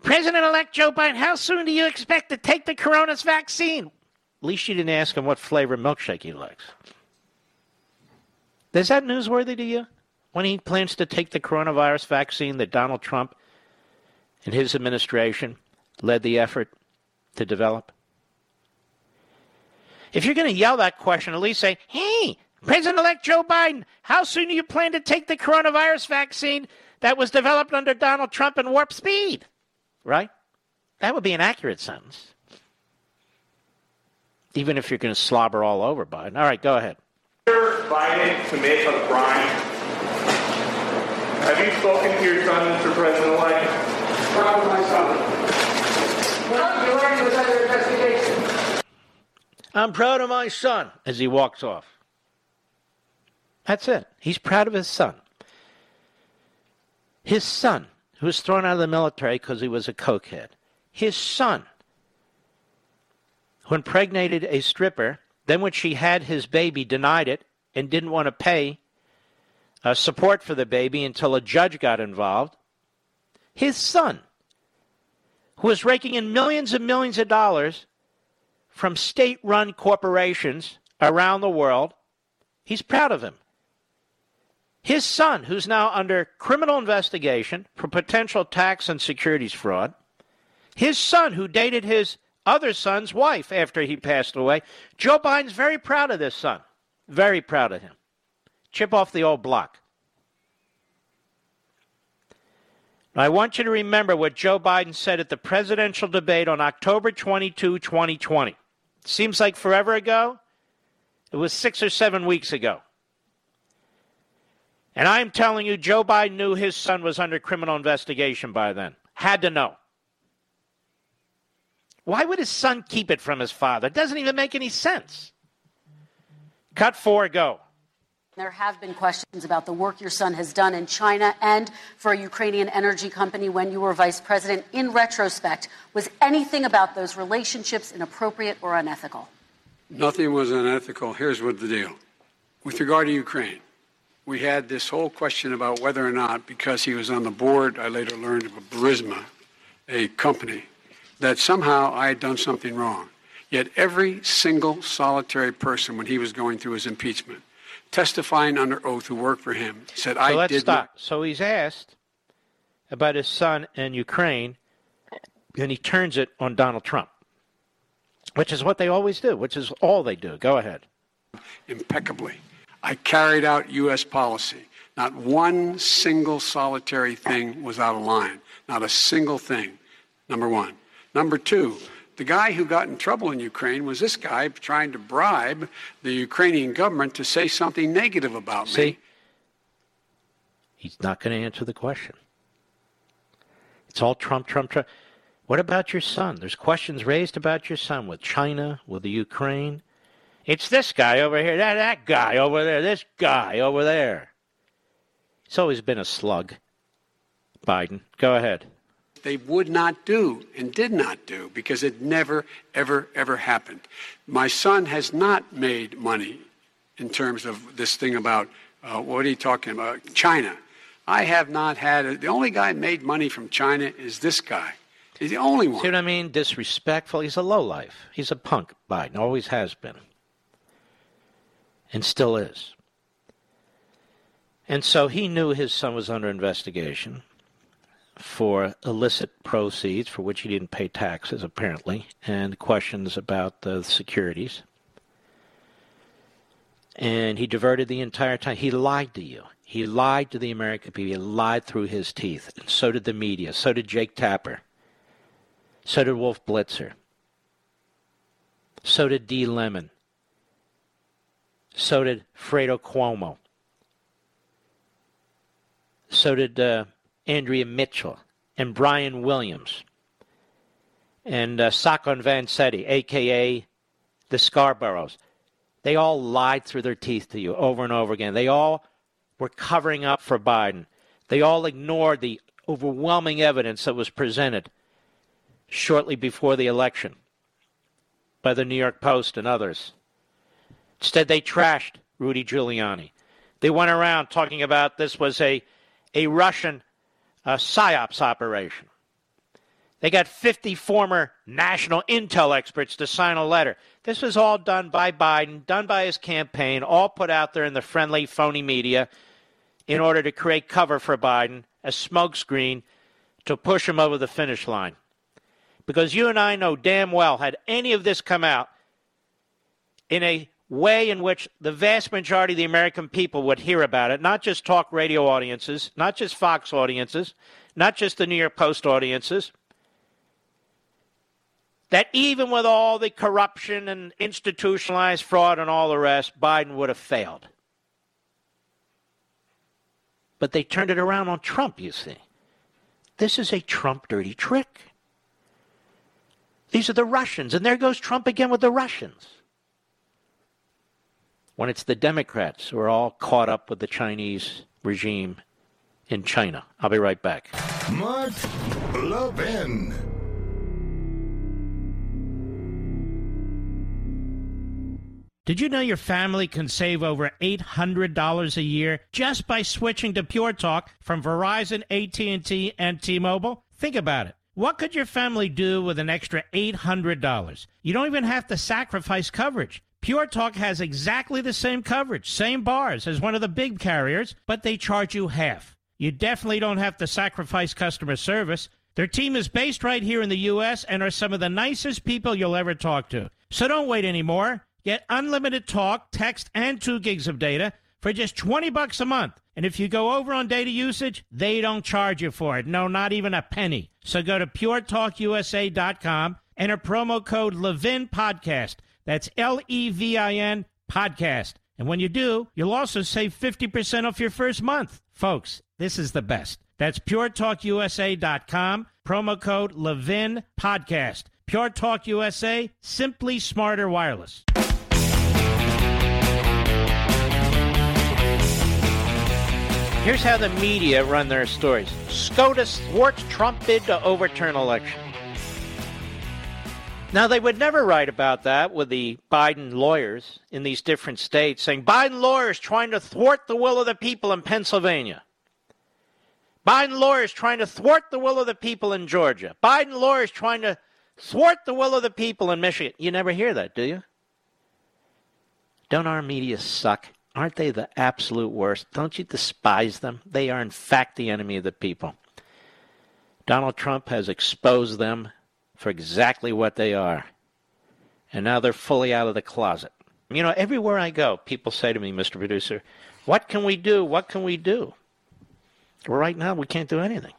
President elect Joe Biden, how soon do you expect to take the coronavirus vaccine? At least you didn't ask him what flavor milkshake he likes. Is that newsworthy to you? When he plans to take the coronavirus vaccine that Donald Trump and his administration led the effort to develop? If you're going to yell that question, at least say, hey, President elect Joe Biden, how soon do you plan to take the coronavirus vaccine that was developed under Donald Trump and warp speed? Right? That would be an accurate sentence. Even if you're going to slobber all over Biden. All right, go ahead. Biden commit a crime? Have you spoken to your son, Mr. President elect? Proud of my son. What you learning was under investigation. I'm proud of my son as he walks off. That's it. He's proud of his son. His son, who was thrown out of the military because he was a cokehead. His son, who impregnated a stripper, then when she had his baby, denied it and didn't want to pay uh, support for the baby until a judge got involved. His son, who was raking in millions and millions of dollars from state run corporations around the world, he's proud of him. His son, who's now under criminal investigation for potential tax and securities fraud, his son, who dated his other son's wife after he passed away, Joe Biden's very proud of this son. Very proud of him. Chip off the old block. I want you to remember what Joe Biden said at the presidential debate on October 22, 2020. Seems like forever ago. It was six or seven weeks ago. And I'm telling you, Joe Biden knew his son was under criminal investigation by then. Had to know. Why would his son keep it from his father? It doesn't even make any sense. Cut four, go. There have been questions about the work your son has done in China and for a Ukrainian energy company when you were vice president. In retrospect, was anything about those relationships inappropriate or unethical? Nothing was unethical. Here's what the deal. With regard to Ukraine, we had this whole question about whether or not, because he was on the board, I later learned of a Burisma, a company, that somehow I had done something wrong. Yet every single solitary person, when he was going through his impeachment, testifying under oath who worked for him said, so I let's did stop. not. So he's asked about his son in Ukraine, and he turns it on Donald Trump, which is what they always do, which is all they do. Go ahead. Impeccably. I carried out U.S. policy. Not one single solitary thing was out of line. Not a single thing. Number one. Number two, the guy who got in trouble in Ukraine was this guy trying to bribe the Ukrainian government to say something negative about See? me. He's not going to answer the question. It's all Trump, Trump, Trump. What about your son? There's questions raised about your son with China, with the Ukraine. It's this guy over here, that, that guy over there, this guy over there. He's always been a slug. Biden. Go ahead. they would not do and did not do because it never, ever, ever happened. My son has not made money in terms of this thing about uh, what are you talking about? China. I have not had it. The only guy made money from China is this guy. He's the only one. See what I mean? Disrespectful. He's a lowlife. He's a punk, Biden. Always has been. And still is. And so he knew his son was under investigation for illicit proceeds for which he didn't pay taxes, apparently, and questions about the securities. And he diverted the entire time. He lied to you. He lied to the American people. He lied through his teeth. And so did the media. So did Jake Tapper. So did Wolf Blitzer. So did D. Lemon. So did Fredo Cuomo. So did uh, Andrea Mitchell and Brian Williams and uh, Sacco and Vanzetti, a.k.a. the Scarboroughs. They all lied through their teeth to you over and over again. They all were covering up for Biden. They all ignored the overwhelming evidence that was presented shortly before the election by the New York Post and others. Instead, they trashed Rudy Giuliani. They went around talking about this was a, a Russian uh, psyops operation. They got 50 former national intel experts to sign a letter. This was all done by Biden, done by his campaign, all put out there in the friendly, phony media in order to create cover for Biden, a smokescreen to push him over the finish line. Because you and I know damn well, had any of this come out in a way in which the vast majority of the American people would hear about it, not just talk radio audiences, not just Fox audiences, not just the New York Post audiences, that even with all the corruption and institutionalized fraud and all the rest, Biden would have failed. But they turned it around on Trump, you see. This is a Trump dirty trick. These are the Russians, and there goes Trump again with the Russians. When it's the Democrats who are all caught up with the Chinese regime in China. I'll be right back. Mark Levin. Did you know your family can save over $800 a year just by switching to Pure Talk from Verizon, AT&T, and T-Mobile? Think about it. What could your family do with an extra $800? You don't even have to sacrifice coverage. Pure Talk has exactly the same coverage, same bars as one of the big carriers, but they charge you half. You definitely don't have to sacrifice customer service. Their team is based right here in the U.S. and are some of the nicest people you'll ever talk to. So don't wait anymore. Get unlimited talk, text, and 2 gigs of data for just 20 bucks a month. And if you go over on data usage, they don't charge you for it. No, not even a penny. So go to puretalkusa.com, enter promo code Levin Podcast. That's L E V I N Podcast. And when you do, you'll also save 50% off your first month. Folks, this is the best. That's puretalkusa.com, promo code Levin Podcast. Pure Talk USA, simply smarter wireless. Here's how the media run their stories. SCOTUS thwarts Trump bid to overturn election. Now, they would never write about that with the Biden lawyers in these different states saying Biden lawyers trying to thwart the will of the people in Pennsylvania. Biden lawyers trying to thwart the will of the people in Georgia. Biden lawyers trying to thwart the will of the people in Michigan. You never hear that, do you? Don't our media suck? Aren't they the absolute worst? Don't you despise them? They are, in fact, the enemy of the people. Donald Trump has exposed them for exactly what they are. And now they're fully out of the closet. You know, everywhere I go, people say to me, Mr. Producer, what can we do? What can we do? Well, right now, we can't do anything.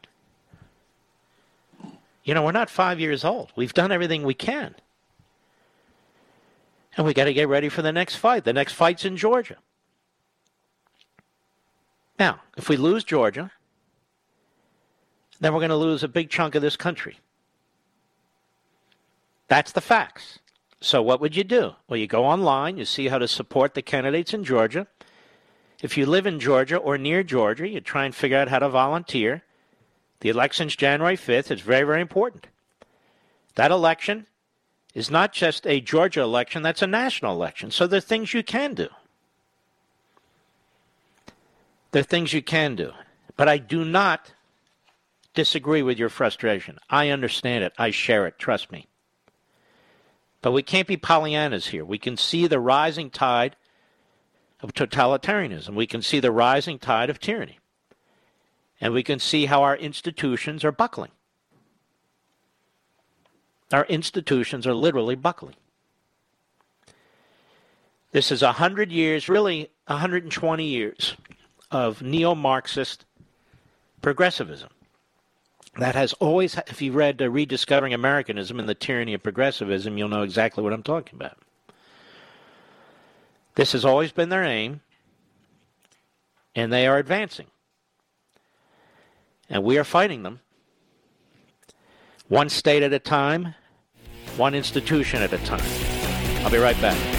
You know, we're not five years old. We've done everything we can. And we got to get ready for the next fight. The next fight's in Georgia. Now, if we lose Georgia, then we're going to lose a big chunk of this country. That's the facts. So, what would you do? Well, you go online, you see how to support the candidates in Georgia. If you live in Georgia or near Georgia, you try and figure out how to volunteer. The election's January 5th. It's very, very important. That election is not just a Georgia election, that's a national election. So, there are things you can do. There are things you can do. But I do not disagree with your frustration. I understand it. I share it. Trust me. But we can't be Pollyannas here. We can see the rising tide of totalitarianism. We can see the rising tide of tyranny. And we can see how our institutions are buckling. Our institutions are literally buckling. This is 100 years, really 120 years of neo Marxist progressivism. That has always, if you read uh, Rediscovering Americanism and the Tyranny of Progressivism, you'll know exactly what I'm talking about. This has always been their aim, and they are advancing. And we are fighting them. One state at a time, one institution at a time. I'll be right back.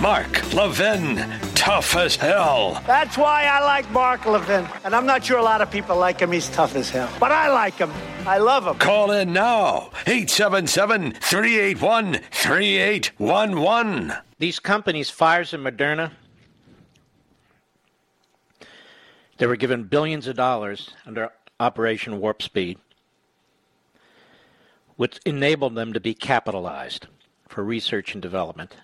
Mark Levin, tough as hell. That's why I like Mark Levin. And I'm not sure a lot of people like him. He's tough as hell. But I like him. I love him. Call in now 877 381 3811. These companies, Pfizer and Moderna, They were given billions of dollars under Operation Warp Speed, which enabled them to be capitalized for research and development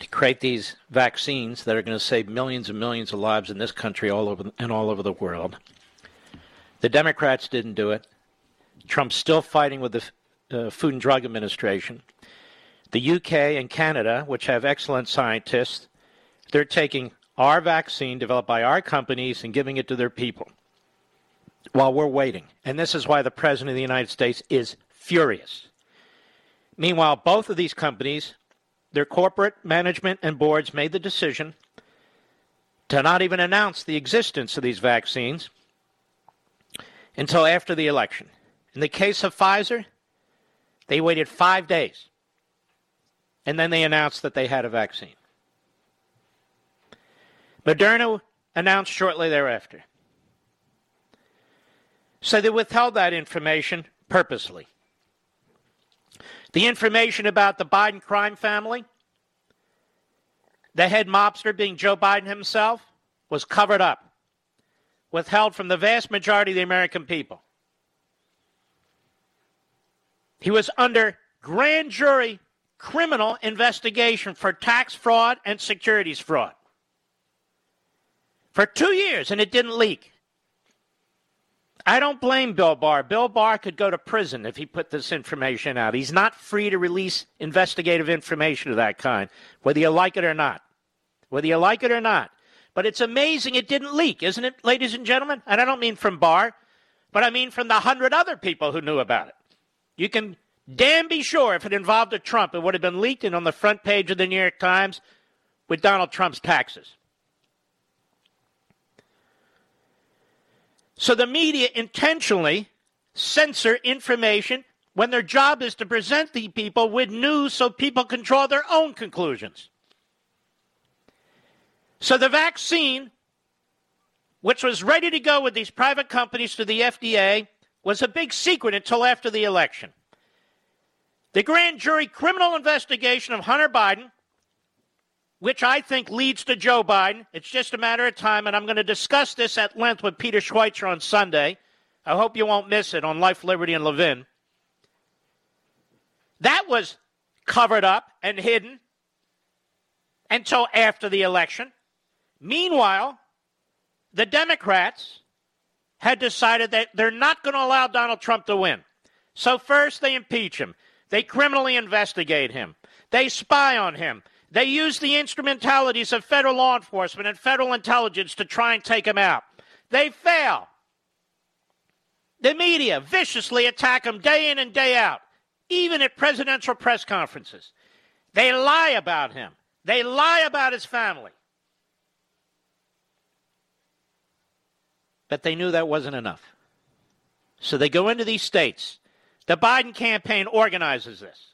to create these vaccines that are going to save millions and millions of lives in this country all over and all over the world. The Democrats didn't do it. Trump's still fighting with the uh, Food and Drug Administration. The UK and Canada, which have excellent scientists, they're taking our vaccine developed by our companies and giving it to their people while we're waiting. And this is why the President of the United States is furious. Meanwhile, both of these companies, their corporate management and boards made the decision to not even announce the existence of these vaccines until after the election. In the case of Pfizer, they waited five days and then they announced that they had a vaccine. Moderna announced shortly thereafter. So they withheld that information purposely. The information about the Biden crime family, the head mobster being Joe Biden himself, was covered up, withheld from the vast majority of the American people. He was under grand jury criminal investigation for tax fraud and securities fraud for two years, and it didn't leak. I don't blame Bill Barr. Bill Barr could go to prison if he put this information out. He's not free to release investigative information of that kind, whether you like it or not. Whether you like it or not. But it's amazing it didn't leak, isn't it, ladies and gentlemen? And I don't mean from Barr, but I mean from the hundred other people who knew about it. You can Damn be sure if it involved a Trump, it would have been leaked and on the front page of the New York Times with Donald Trump's taxes. So the media intentionally censor information when their job is to present the people with news so people can draw their own conclusions. So the vaccine, which was ready to go with these private companies to the FDA, was a big secret until after the election. The grand jury criminal investigation of Hunter Biden, which I think leads to Joe Biden, it's just a matter of time, and I'm going to discuss this at length with Peter Schweizer on Sunday. I hope you won't miss it on Life, Liberty, and Levin. That was covered up and hidden until after the election. Meanwhile, the Democrats had decided that they're not going to allow Donald Trump to win. So first they impeach him. They criminally investigate him. They spy on him. They use the instrumentalities of federal law enforcement and federal intelligence to try and take him out. They fail. The media viciously attack him day in and day out, even at presidential press conferences. They lie about him. They lie about his family. But they knew that wasn't enough. So they go into these states the Biden campaign organizes this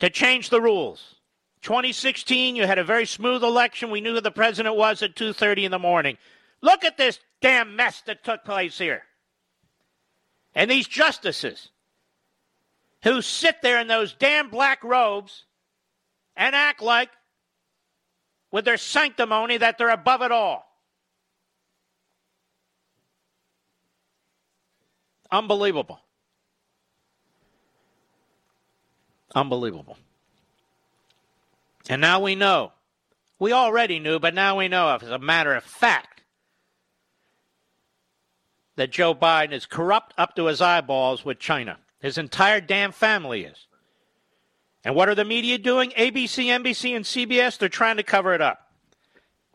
to change the rules. 2016, you had a very smooth election. We knew who the president was at 2:30 in the morning. Look at this damn mess that took place here. And these justices who sit there in those damn black robes and act like with their sanctimony that they're above it all. Unbelievable. Unbelievable. And now we know. We already knew, but now we know, as a matter of fact, that Joe Biden is corrupt up to his eyeballs with China. His entire damn family is. And what are the media doing? ABC, NBC, and CBS, they're trying to cover it up.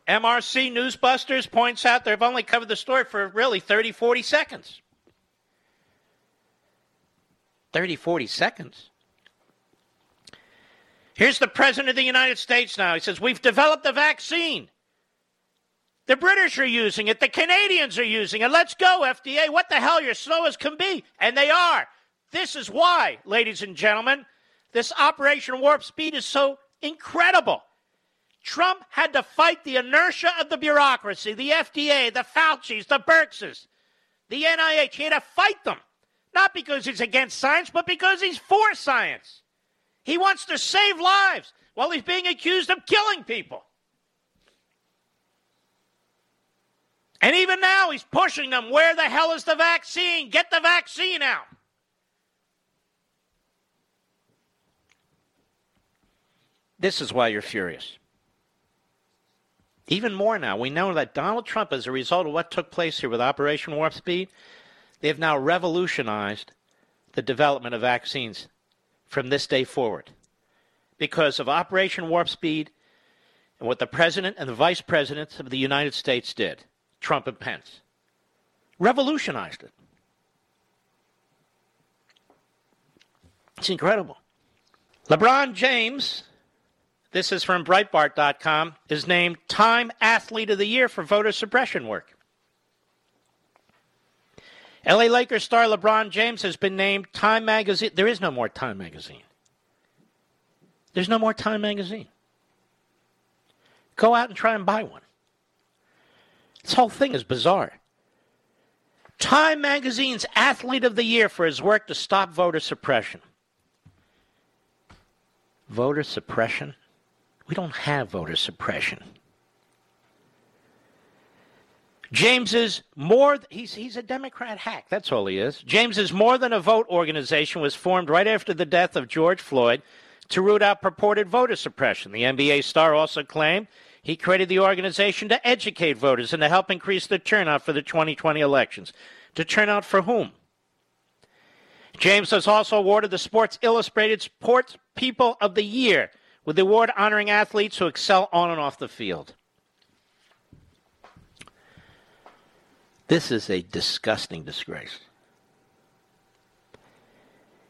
MRC Newsbusters points out they've only covered the story for really 30, 40 seconds. 30, 40 seconds. Here's the President of the United States now. He says, We've developed a vaccine. The British are using it. The Canadians are using it. Let's go, FDA. What the hell? You're slow as can be. And they are. This is why, ladies and gentlemen, this Operation Warp Speed is so incredible. Trump had to fight the inertia of the bureaucracy, the FDA, the Fauci's, the Birxes, the NIH. He had to fight them. Not because he's against science, but because he's for science. He wants to save lives while he's being accused of killing people. And even now, he's pushing them. Where the hell is the vaccine? Get the vaccine out. This is why you're furious. Even more now, we know that Donald Trump, as a result of what took place here with Operation Warp Speed, they have now revolutionized the development of vaccines from this day forward. Because of Operation Warp Speed and what the President and the Vice Presidents of the United States did, Trump and Pence, revolutionized it. It's incredible. LeBron James this is from Breitbart.com, is named Time Athlete of the Year for voter suppression work. LA Lakers star LeBron James has been named Time Magazine. There is no more Time Magazine. There's no more Time Magazine. Go out and try and buy one. This whole thing is bizarre. Time Magazine's Athlete of the Year for his work to stop voter suppression. Voter suppression? We don't have voter suppression. James is more, he's, he's a Democrat hack. That's all he is. James is more than a vote organization, was formed right after the death of George Floyd to root out purported voter suppression. The NBA star also claimed he created the organization to educate voters and to help increase the turnout for the 2020 elections. To turn out for whom? James was also awarded the Sports Illustrated Sports People of the Year with the award honoring athletes who excel on and off the field. This is a disgusting disgrace.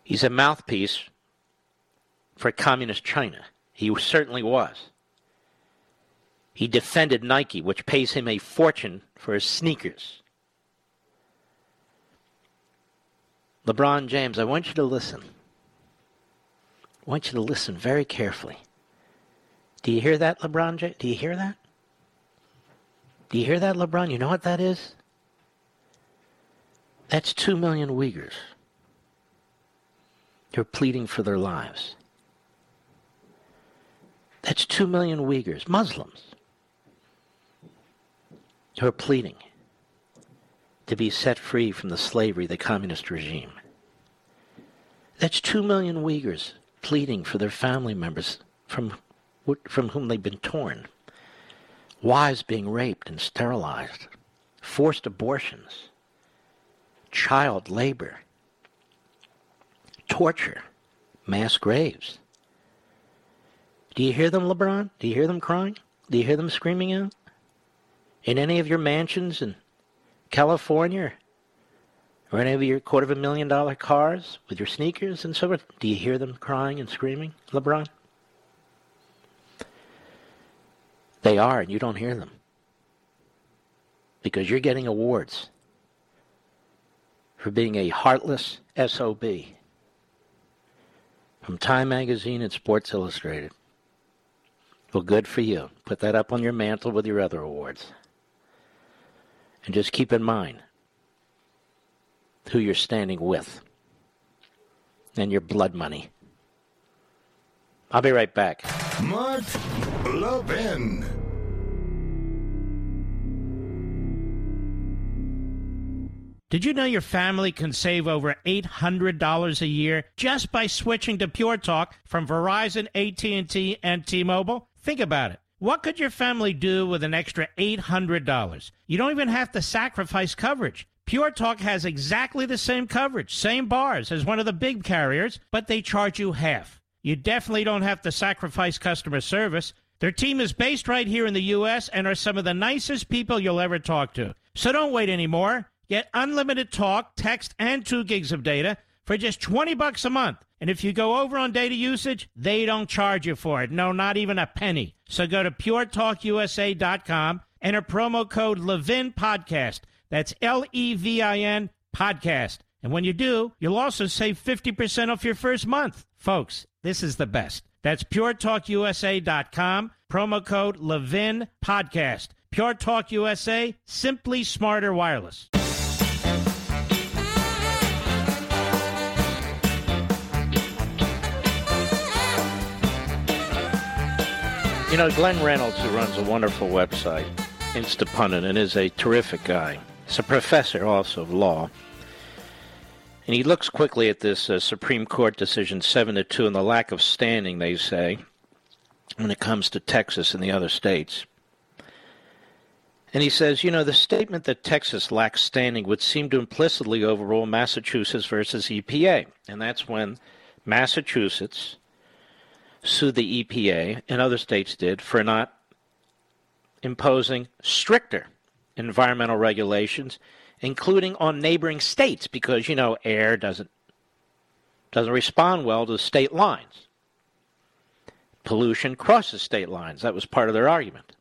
He's a mouthpiece for communist China. He certainly was. He defended Nike, which pays him a fortune for his sneakers. LeBron James, I want you to listen. I want you to listen very carefully. Do you hear that, LeBron? Do you hear that? Do you hear that, LeBron? You know what that is? That's two million Uyghurs. They're pleading for their lives. That's two million Uyghurs, Muslims, who are pleading to be set free from the slavery of the communist regime. That's two million Uyghurs pleading for their family members from, from whom they've been torn, wives being raped and sterilized, forced abortions, child labor, torture, mass graves. Do you hear them, LeBron? Do you hear them crying? Do you hear them screaming out? In any of your mansions in California or any of your quarter of a million dollar cars with your sneakers and so forth? Do you hear them crying and screaming, LeBron? They are, and you don't hear them. Because you're getting awards for being a heartless SOB from Time Magazine and Sports Illustrated. Well, good for you. Put that up on your mantle with your other awards. And just keep in mind who you're standing with and your blood money. I'll be right back. Mark Levin. Did you know your family can save over $800 a year just by switching to Pure Talk from Verizon, AT&T, and T-Mobile? Think about it. What could your family do with an extra $800? You don't even have to sacrifice coverage. Pure Talk has exactly the same coverage, same bars as one of the big carriers, but they charge you half. You definitely don't have to sacrifice customer service. Their team is based right here in the U.S. and are some of the nicest people you'll ever talk to. So don't wait anymore. Get unlimited talk, text, and two gigs of data for just 20 bucks a month. And if you go over on data usage, they don't charge you for it. No, not even a penny. So go to puretalkusa.com, enter promo code Levin Podcast. That's L E V I N Podcast. And when you do, you'll also save 50% off your first month. Folks, this is the best. That's puretalkusa.com, promo code Levin Podcast. Pure Talk USA, simply smarter wireless. You know, Glenn Reynolds, who runs a wonderful website, Instapundit and is a terrific guy. He's a professor also of law. And he looks quickly at this uh, Supreme Court decision 7 to 2 and the lack of standing, they say, when it comes to Texas and the other states. And he says, you know, the statement that Texas lacks standing would seem to implicitly overrule Massachusetts versus EPA. And that's when Massachusetts sued the EPA, and other states did, for not imposing stricter environmental regulations, including on neighboring states, because, you know, air doesn't, doesn't respond well to state lines. Pollution crosses state lines. That was part of their argument.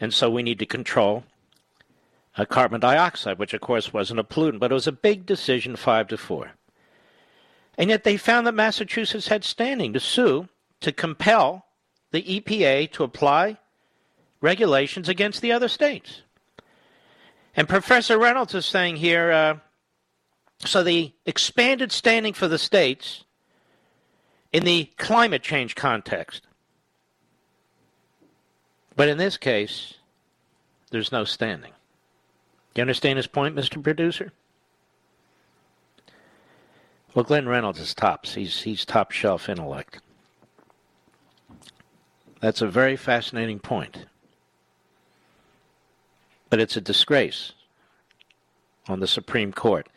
And so we need to control uh, carbon dioxide, which of course wasn't a pollutant, but it was a big decision, five to four. And yet they found that Massachusetts had standing to sue to compel the EPA to apply regulations against the other states. And Professor Reynolds is saying here uh, so the expanded standing for the states in the climate change context but in this case, there's no standing. Do you understand his point, Mr. Producer? Well, Glenn Reynolds is tops. He's, he's top shelf intellect. That's a very fascinating point. But it's a disgrace on the Supreme Court.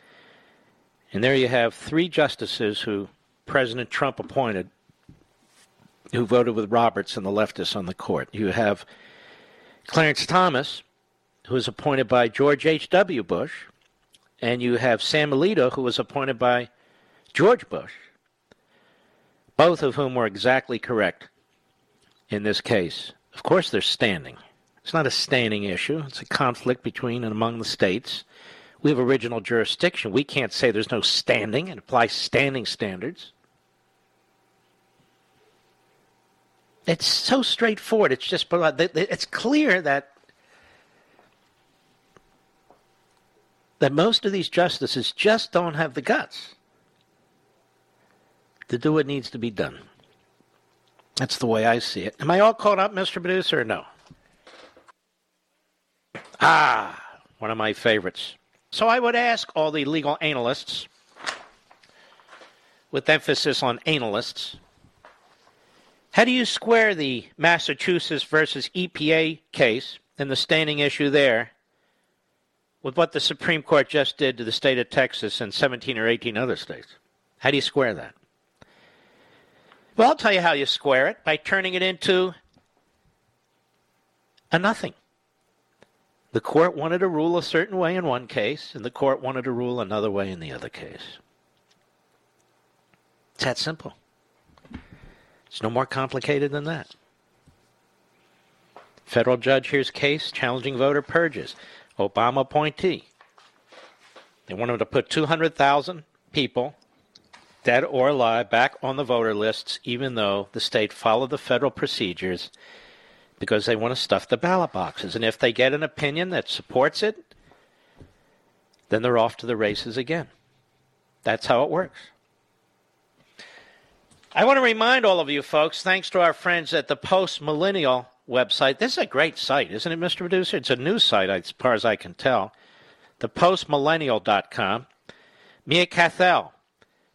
And there you have three justices who President Trump appointed who voted with Roberts and the leftists on the court. You have Clarence Thomas, who was appointed by George H.W. Bush, and you have Sam Alito, who was appointed by George Bush, both of whom were exactly correct in this case. Of course, they're standing. It's not a standing issue, it's a conflict between and among the states. We have original jurisdiction. We can't say there's no standing and apply standing standards. It's so straightforward. It's just, it's clear that that most of these justices just don't have the guts to do what needs to be done. That's the way I see it. Am I all caught up, Mr. Producer, or no? Ah, one of my favorites. So I would ask all the legal analysts, with emphasis on analysts, how do you square the Massachusetts versus EPA case and the standing issue there with what the Supreme Court just did to the state of Texas and 17 or 18 other states? How do you square that? Well, I'll tell you how you square it by turning it into a nothing. The court wanted to rule a certain way in one case, and the court wanted to rule another way in the other case. It's that simple. It's no more complicated than that. Federal judge hears case challenging voter purges. Obama appointee. They want him to put 200,000 people, dead or alive, back on the voter lists, even though the state followed the federal procedures because they want to stuff the ballot boxes. And if they get an opinion that supports it, then they're off to the races again. That's how it works. I want to remind all of you folks, thanks to our friends at the Post Millennial website. This is a great site, isn't it, Mr. Producer? It's a news site, as far as I can tell. ThePostMillennial.com. Mia Cathell.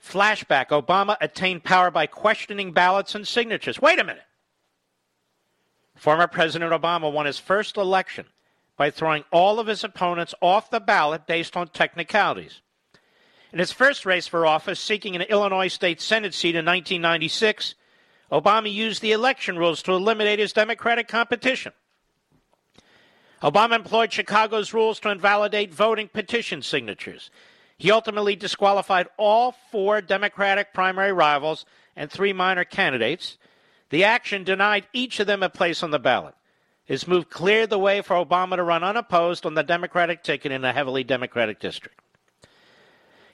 Flashback Obama attained power by questioning ballots and signatures. Wait a minute. Former President Obama won his first election by throwing all of his opponents off the ballot based on technicalities. In his first race for office, seeking an Illinois State Senate seat in 1996, Obama used the election rules to eliminate his Democratic competition. Obama employed Chicago's rules to invalidate voting petition signatures. He ultimately disqualified all four Democratic primary rivals and three minor candidates. The action denied each of them a place on the ballot. His move cleared the way for Obama to run unopposed on the Democratic ticket in a heavily Democratic district.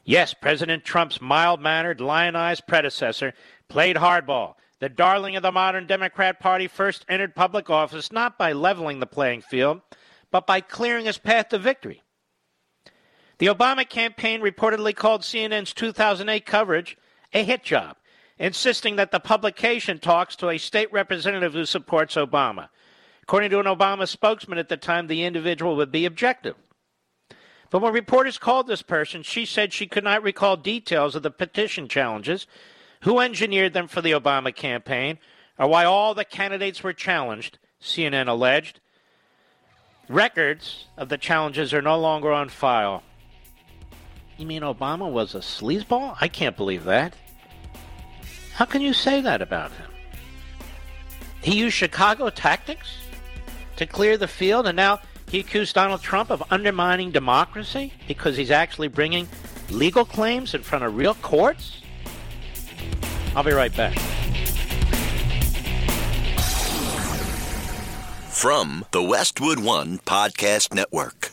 Yes, President Trump's mild mannered, lionized predecessor played hardball. The darling of the modern Democrat Party first entered public office not by leveling the playing field, but by clearing his path to victory. The Obama campaign reportedly called CNN's 2008 coverage a hit job, insisting that the publication talks to a state representative who supports Obama. According to an Obama spokesman at the time, the individual would be objective. But when reporters called this person, she said she could not recall details of the petition challenges, who engineered them for the Obama campaign, or why all the candidates were challenged, CNN alleged. Records of the challenges are no longer on file. You mean Obama was a sleazeball? I can't believe that. How can you say that about him? He used Chicago tactics to clear the field, and now he accused Donald Trump of undermining democracy because he's actually bringing legal claims in front of real courts? I'll be right back. From the Westwood One Podcast Network.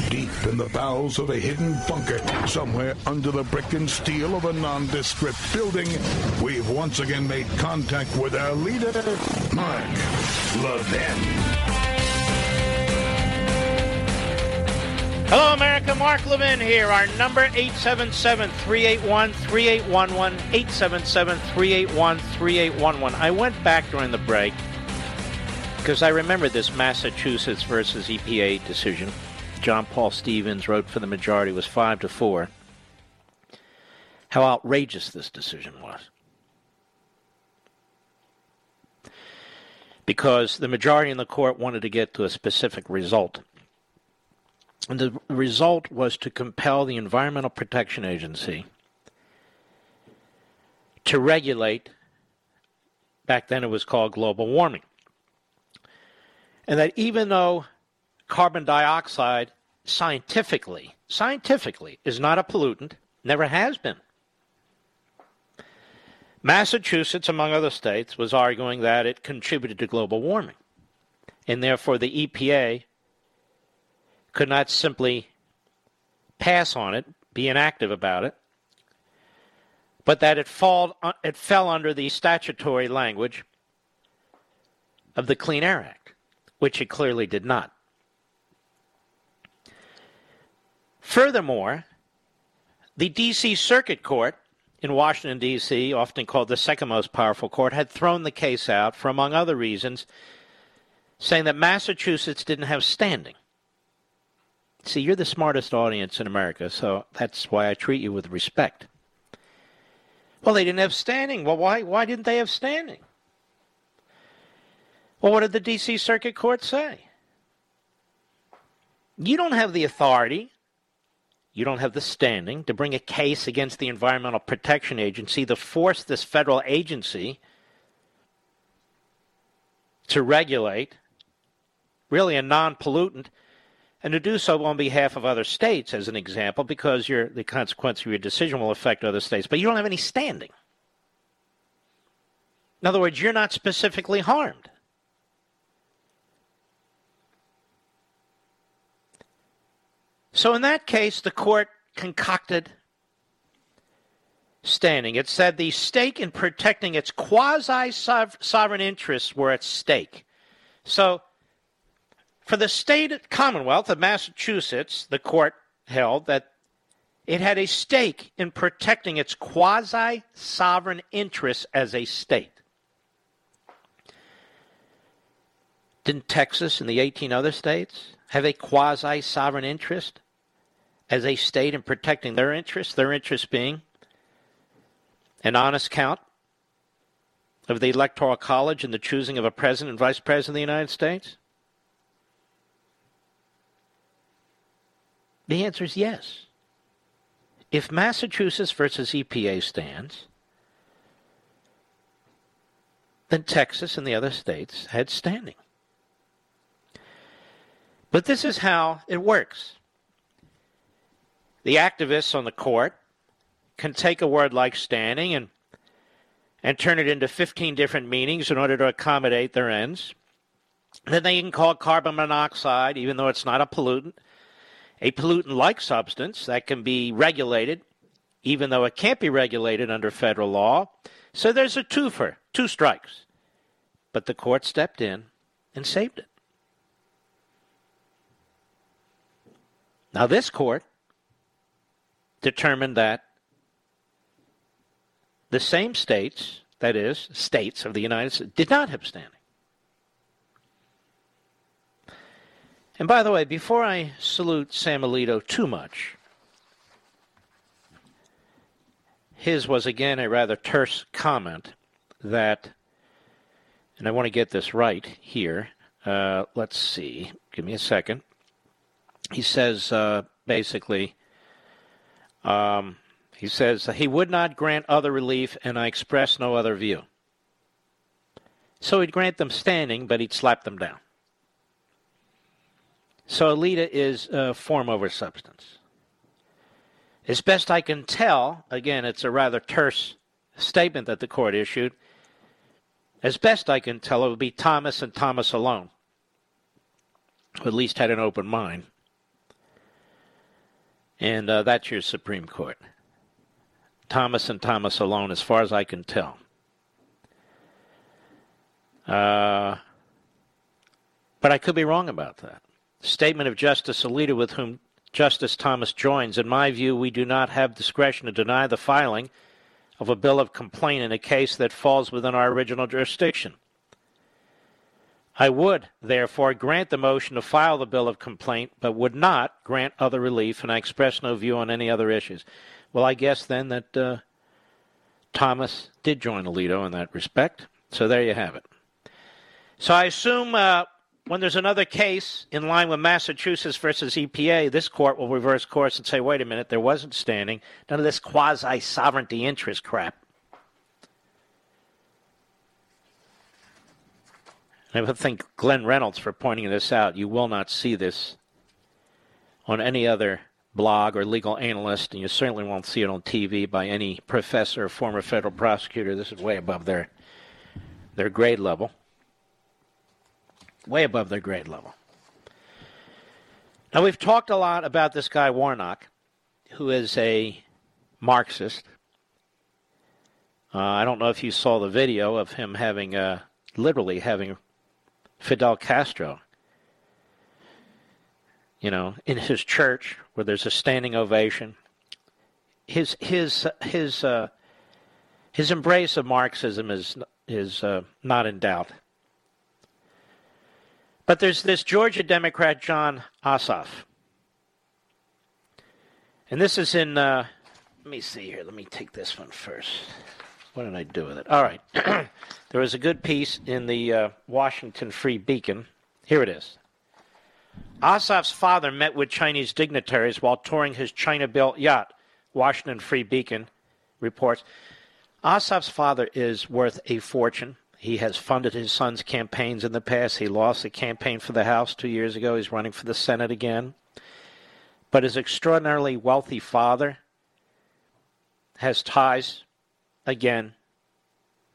deep in the bowels of a hidden bunker, somewhere under the brick and steel of a nondescript building, we've once again made contact with our leader, Mark Levin. Hello, America. Mark Levin here. Our number 877-381-3811, 877-381-3811. I went back during the break because I remember this Massachusetts versus EPA decision. John Paul Stevens wrote for the majority was 5 to 4. How outrageous this decision was. Because the majority in the court wanted to get to a specific result. And the result was to compel the Environmental Protection Agency to regulate, back then it was called global warming. And that even though carbon dioxide scientifically, scientifically is not a pollutant, never has been. Massachusetts, among other states, was arguing that it contributed to global warming. And therefore the EPA could not simply pass on it, be inactive about it, but that it, fall, it fell under the statutory language of the Clean Air Act, which it clearly did not. Furthermore, the D.C. Circuit Court in Washington, D.C., often called the second most powerful court, had thrown the case out for, among other reasons, saying that Massachusetts didn't have standing. See, you're the smartest audience in America, so that's why I treat you with respect. Well, they didn't have standing. Well, why, why didn't they have standing? Well, what did the D.C. Circuit Court say? You don't have the authority, you don't have the standing to bring a case against the Environmental Protection Agency to force this federal agency to regulate really a non pollutant and to do so on behalf of other states, as an example, because your, the consequence of your decision will affect other states, but you don't have any standing. In other words, you're not specifically harmed. So, in that case, the court concocted standing. It said the stake in protecting its quasi sovereign interests were at stake. So, for the state Commonwealth of Massachusetts, the court held that it had a stake in protecting its quasi sovereign interests as a state. Didn't Texas and the 18 other states have a quasi sovereign interest as a state in protecting their interests? Their interests being an honest count of the Electoral College in the choosing of a president and vice president of the United States? The answer is yes. If Massachusetts versus EPA stands, then Texas and the other states had standing. But this is how it works. The activists on the court can take a word like standing and and turn it into 15 different meanings in order to accommodate their ends. Then they can call carbon monoxide, even though it's not a pollutant, a pollutant like substance that can be regulated, even though it can't be regulated under federal law. So there's a twofer, two strikes. But the court stepped in and saved it. Now, this court determined that the same states, that is, states of the United States, did not have standing. And by the way, before I salute Sam Alito too much, his was again a rather terse comment that, and I want to get this right here. Uh, let's see. Give me a second. He says uh, basically, um, he says he would not grant other relief, and I express no other view. So he'd grant them standing, but he'd slap them down. So Alito is uh, form over substance. As best I can tell, again, it's a rather terse statement that the court issued. As best I can tell, it would be Thomas and Thomas alone, who at least had an open mind. And uh, that's your Supreme Court. Thomas and Thomas alone, as far as I can tell. Uh, but I could be wrong about that statement of Justice Alito, with whom Justice Thomas joins. In my view, we do not have discretion to deny the filing of a bill of complaint in a case that falls within our original jurisdiction. I would, therefore, grant the motion to file the bill of complaint, but would not grant other relief, and I express no view on any other issues. Well, I guess then that uh, Thomas did join Alito in that respect. So there you have it. So I assume uh, when there's another case in line with Massachusetts versus EPA, this court will reverse course and say, wait a minute, there wasn't standing. None of this quasi sovereignty interest crap. And I thank Glenn Reynolds for pointing this out. You will not see this on any other blog or legal analyst, and you certainly won't see it on TV by any professor or former federal prosecutor. This is way above their their grade level way above their grade level. Now, we've talked a lot about this guy, Warnock, who is a Marxist. Uh, I don't know if you saw the video of him having, uh, literally having Fidel Castro, you know, in his church where there's a standing ovation. His his his uh, his embrace of Marxism is is uh, not in doubt. But there's this Georgia Democrat, John Ossoff. And this is in, uh, let me see here. Let me take this one first. What did I do with it? All right. there was a good piece in the uh, Washington Free Beacon. Here it is. Ossoff's father met with Chinese dignitaries while touring his China built yacht, Washington Free Beacon reports. Ossoff's father is worth a fortune. He has funded his son's campaigns in the past. He lost a campaign for the House two years ago. He's running for the Senate again. But his extraordinarily wealthy father has ties, again,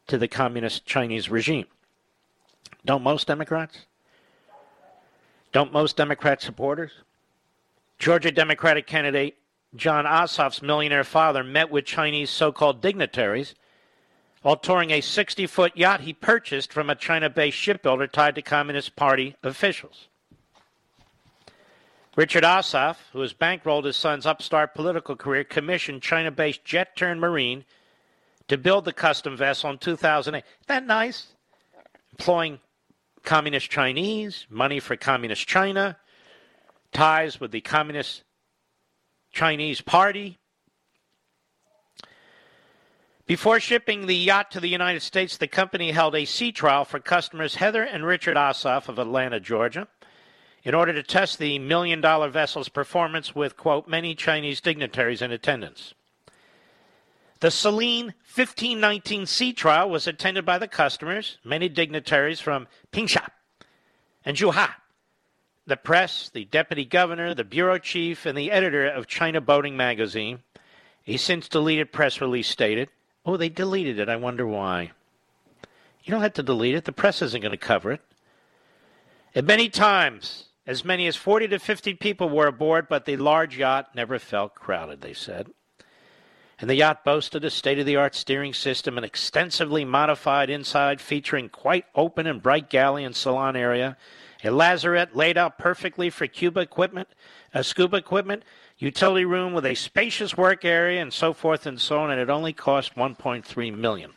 to the communist Chinese regime. Don't most Democrats? Don't most Democrat supporters? Georgia Democratic candidate John Ossoff's millionaire father met with Chinese so called dignitaries while touring a 60 foot yacht he purchased from a China based shipbuilder tied to Communist Party officials. Richard Ossoff, who has bankrolled his son's upstart political career, commissioned China based Jet Tern Marine to build the custom vessel in 2008. Isn't that nice? Employing communist Chinese, money for communist China, ties with the communist Chinese party, before shipping the yacht to the United States, the company held a sea trial for customers Heather and Richard Ossoff of Atlanta, Georgia, in order to test the million dollar vessel's performance with, quote, many Chinese dignitaries in attendance. The Selene 1519 sea trial was attended by the customers, many dignitaries from Pingsha and Zhuhai, the press, the deputy governor, the bureau chief, and the editor of China Boating Magazine. A since deleted press release stated Oh, they deleted it. I wonder why. You don't have to delete it. The press isn't going to cover it. And many times, as many as 40 to 50 people were aboard, but the large yacht never felt crowded, they said. And the yacht boasted a state of the art steering system, an extensively modified inside featuring quite open and bright galley and salon area, a lazarette laid out perfectly for Cuba equipment, a scuba equipment, utility room with a spacious work area, and so forth and so on, and it only cost 1.3 million.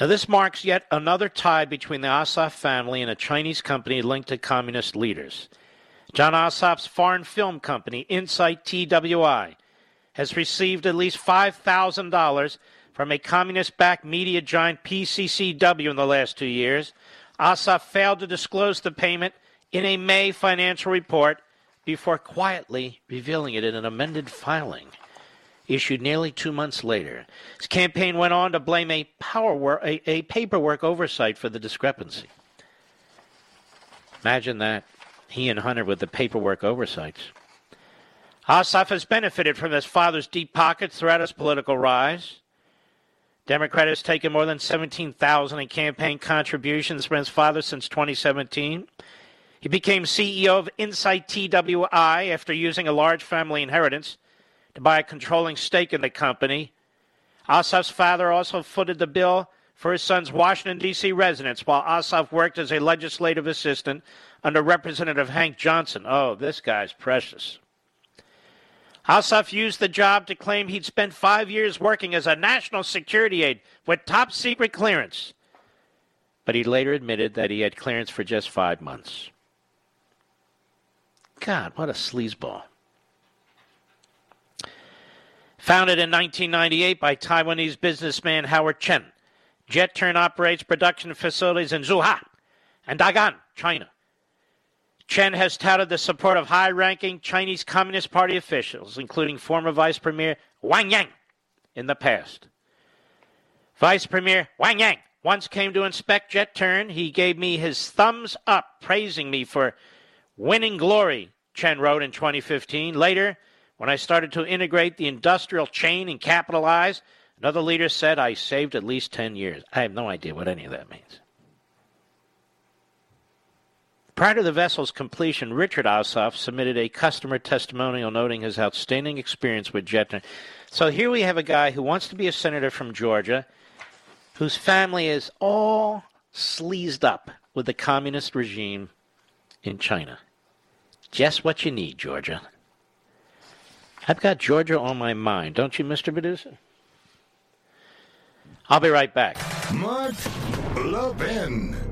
Now, this marks yet another tie between the Ossoff family and a Chinese company linked to communist leaders. John Ossoff's foreign film company, Insight TWI, has received at least $5,000 from a communist backed media giant PCCW in the last two years. Ossoff failed to disclose the payment in a May financial report before quietly revealing it in an amended filing issued nearly two months later. His campaign went on to blame a, power a, a paperwork oversight for the discrepancy. Imagine that. He and Hunter with the paperwork oversights. Ossoff has benefited from his father's deep pockets throughout his political rise. Democrat has taken more than 17,000 in campaign contributions from his father since 2017. He became CEO of Insight TWI after using a large family inheritance to buy a controlling stake in the company. Ossoff's father also footed the bill for his son's Washington, D.C. residence while Ossoff worked as a legislative assistant under Representative Hank Johnson. Oh, this guy's precious. Ossoff used the job to claim he'd spent five years working as a national security aide with top secret clearance. But he later admitted that he had clearance for just five months. God, what a sleazeball. Founded in 1998 by Taiwanese businessman Howard Chen, Jet Tern operates production facilities in Zhuhai and Dagan, China. Chen has touted the support of high ranking Chinese Communist Party officials, including former Vice Premier Wang Yang, in the past. Vice Premier Wang Yang once came to inspect Jet Tern. He gave me his thumbs up, praising me for winning glory, Chen wrote in 2015. Later, when I started to integrate the industrial chain and capitalize, another leader said I saved at least 10 years. I have no idea what any of that means. Prior to the vessel's completion, Richard Ossoff submitted a customer testimonial noting his outstanding experience with Jet Tern. So here we have a guy who wants to be a senator from Georgia, whose family is all sleazed up with the communist regime in China. Just what you need, Georgia. I've got Georgia on my mind, don't you, Mr. Producer? I'll be right back. Mark Levin.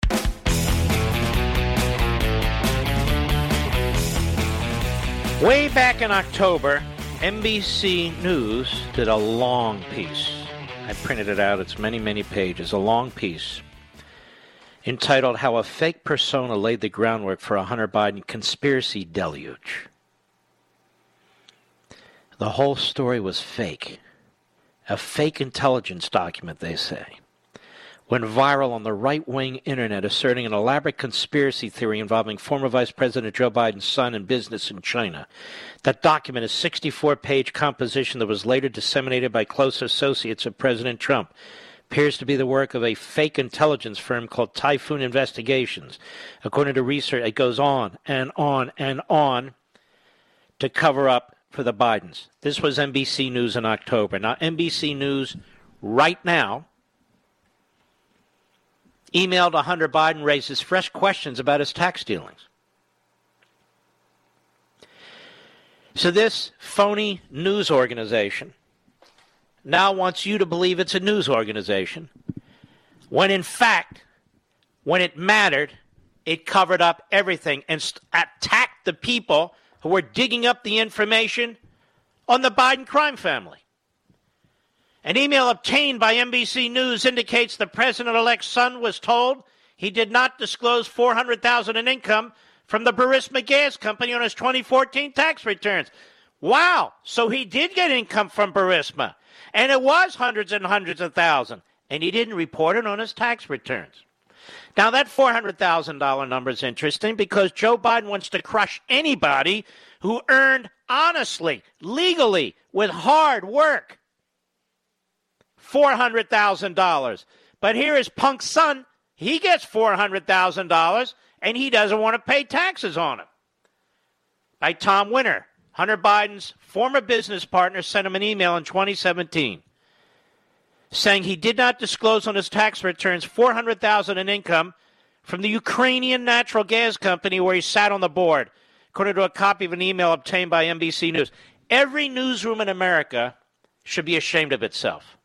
Way back in October, NBC News did a long piece. I printed it out, it's many, many pages, a long piece entitled How a Fake Persona Laid the Groundwork for a Hunter Biden Conspiracy Deluge. The whole story was fake. A fake intelligence document, they say went viral on the right wing internet, asserting an elaborate conspiracy theory involving former Vice President Joe Biden's son and business in China. That document a 64 page composition that was later disseminated by close associates of President Trump. appears to be the work of a fake intelligence firm called Typhoon Investigations. According to research, it goes on and on and on to cover up for the Bidens. This was NBC News in October. Now, NBC News right now emailed to Hunter Biden raises fresh questions about his tax dealings. So, this phony news organization now wants you to believe it's a news organization, when in fact, when it mattered, it covered up everything and st- attacked the people who were digging up the information on the Biden crime family. An email obtained by NBC News indicates the president-elect's son was told he did not disclose 400,000 in income from the Burisma Gas Company on his 2014 tax returns. Wow, so he did get income from Burisma. And it was hundreds and hundreds of thousands. And he didn't report it on his tax returns. Now, that $400,000 number is interesting because Joe Biden wants to crush anybody who earned honestly, legally, with hard work $400,000. But here is Punk's son. He gets $400,000 and he doesn't want to pay taxes on it. By Tom Winter, Hunter Biden's former business partner sent him an email in 2017 saying he did not disclose on his tax returns 400,000 in income from the Ukrainian natural gas company where he sat on the board, according to a copy of an email obtained by NBC News. Every newsroom in America should be ashamed of itself.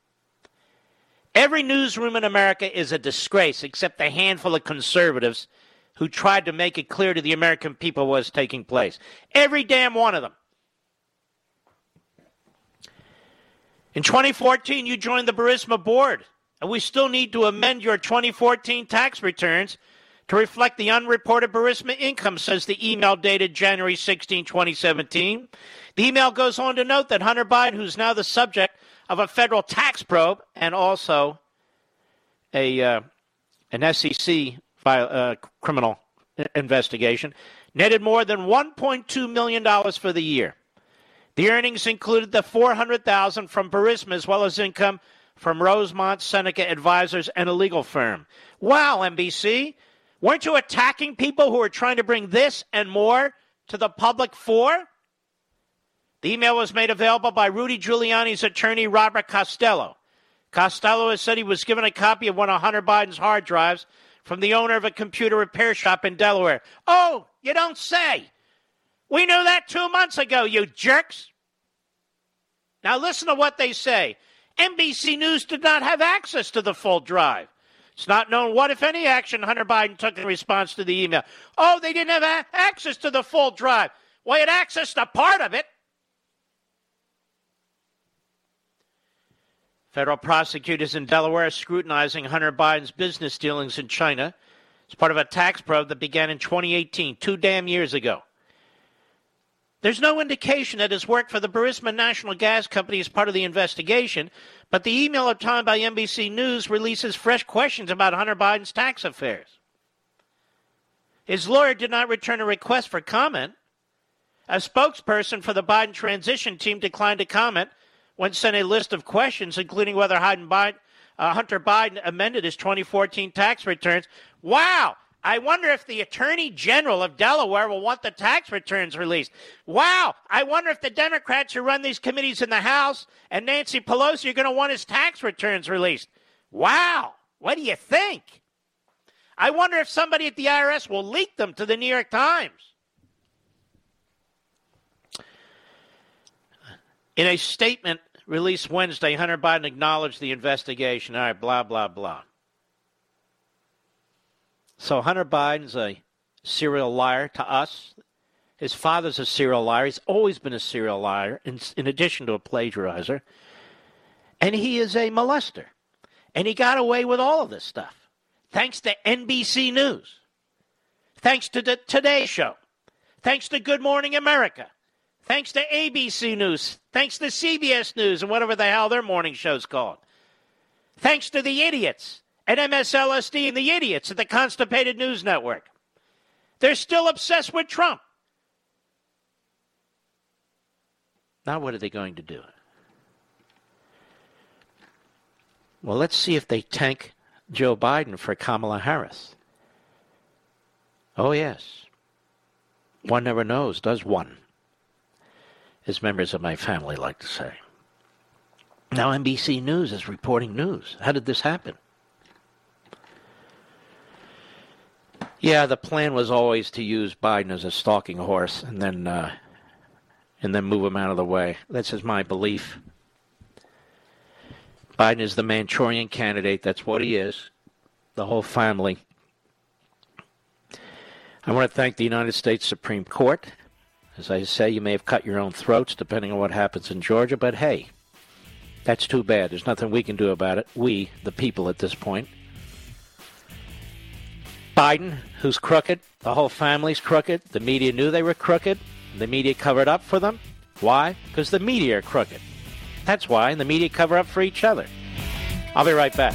Every newsroom in America is a disgrace, except a handful of conservatives who tried to make it clear to the American people what was taking place. Every damn one of them. In 2014, you joined the Burisma board, and we still need to amend your 2014 tax returns to reflect the unreported Burisma income, says the email dated January 16, 2017. The email goes on to note that Hunter Biden, who's now the subject of a federal tax probe and also a uh, an SEC uh, criminal investigation, netted more than $1.2 million for the year. The earnings included the 400000 from Burisma as well as income from Rosemont Seneca Advisors and a legal firm. Wow, NBC, weren't you attacking people who are trying to bring this and more to the public for? The email was made available by Rudy Giuliani's attorney, Robert Costello. Costello has said he was given a copy of one of Hunter Biden's hard drives from the owner of a computer repair shop in Delaware. Oh, you don't say. We knew that two months ago, you jerks. Now listen to what they say. NBC News did not have access to the full drive. It's not known what, if any, action Hunter Biden took in response to the email. Oh, they didn't have access to the full drive. Well, had access to part of it. Federal prosecutors in Delaware are scrutinizing Hunter Biden's business dealings in China as part of a tax probe that began in 2018, two damn years ago. There's no indication that his work for the Burisma National Gas Company is part of the investigation, but the email obtained by NBC News releases fresh questions about Hunter Biden's tax affairs. His lawyer did not return a request for comment. A spokesperson for the Biden transition team declined to comment when sent a list of questions, including whether uh, Hunter Biden amended his 2014 tax returns. Wow! I wonder if the Attorney General of Delaware will want the tax returns released. Wow! I wonder if the Democrats who run these committees in the House and Nancy Pelosi are going to want his tax returns released. Wow! What do you think? I wonder if somebody at the IRS will leak them to the New York Times. In a statement released Wednesday, Hunter Biden acknowledged the investigation. All right, blah, blah, blah. So Hunter Biden's a serial liar to us. His father's a serial liar. He's always been a serial liar, in, in addition to a plagiarizer. And he is a molester. And he got away with all of this stuff thanks to NBC News, thanks to the Today Show, thanks to Good Morning America, Thanks to ABC News. Thanks to CBS News and whatever the hell their morning show's called. Thanks to the idiots at MSLSD and the idiots at the Constipated News Network. They're still obsessed with Trump. Now, what are they going to do? Well, let's see if they tank Joe Biden for Kamala Harris. Oh, yes. One never knows, does one? As members of my family like to say. Now, NBC News is reporting news. How did this happen? Yeah, the plan was always to use Biden as a stalking horse and then uh, and then move him out of the way. That's just my belief. Biden is the Manchurian candidate. That's what he is. The whole family. I want to thank the United States Supreme Court. As I say, you may have cut your own throats depending on what happens in Georgia, but hey, that's too bad. There's nothing we can do about it. We, the people at this point. Biden, who's crooked, the whole family's crooked. The media knew they were crooked. The media covered up for them. Why? Because the media are crooked. That's why, and the media cover up for each other. I'll be right back.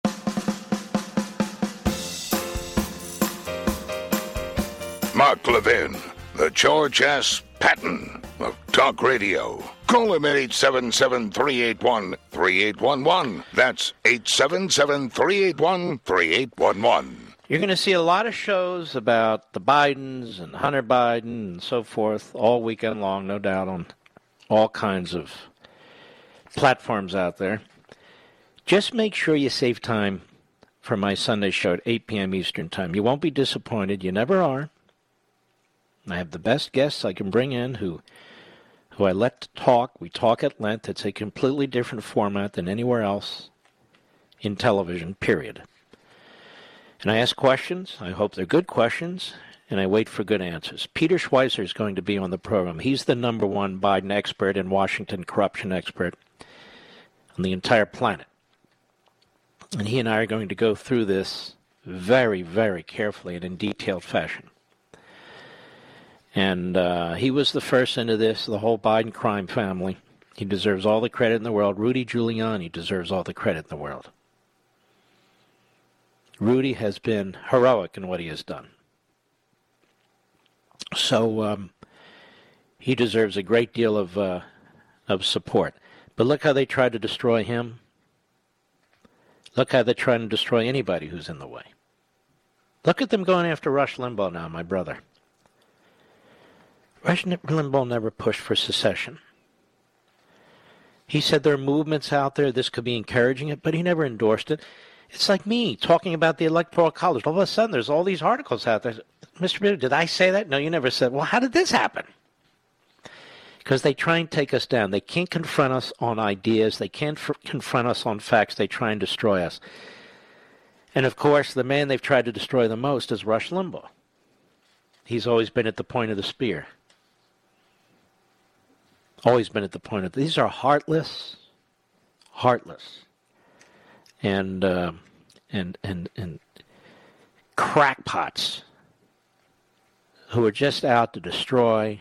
Mark Levin, the George S. Patton of Talk Radio. Call him at 877 381 3811. That's 877 381 3811. You're going to see a lot of shows about the Bidens and Hunter Biden and so forth all weekend long, no doubt, on all kinds of platforms out there. Just make sure you save time for my Sunday show at 8 p.m. Eastern Time. You won't be disappointed. You never are. I have the best guests I can bring in who who I let talk. We talk at length. It's a completely different format than anywhere else in television, period. And I ask questions. I hope they're good questions, and I wait for good answers. Peter Schweizer is going to be on the program. He's the number one Biden expert and Washington corruption expert on the entire planet. And he and I are going to go through this very, very carefully and in detailed fashion. And uh, he was the first into this, the whole Biden crime family. He deserves all the credit in the world. Rudy Giuliani deserves all the credit in the world. Rudy has been heroic in what he has done. So um, he deserves a great deal of uh, of support. But look how they tried to destroy him. Look how they're trying to destroy anybody who's in the way. Look at them going after Rush Limbaugh now, my brother. Rush Limbaugh never pushed for secession. He said there are movements out there, this could be encouraging it, but he never endorsed it. It's like me talking about the Electoral College. All of a sudden, there's all these articles out there. Mr. Bitter, did I say that? No, you never said. Well, how did this happen? Because they try and take us down. They can't confront us on ideas. They can't confront us on facts. They try and destroy us. And of course, the man they've tried to destroy the most is Rush Limbaugh. He's always been at the point of the spear. Always been at the point of these are heartless, heartless, and uh, and and and crackpots who are just out to destroy.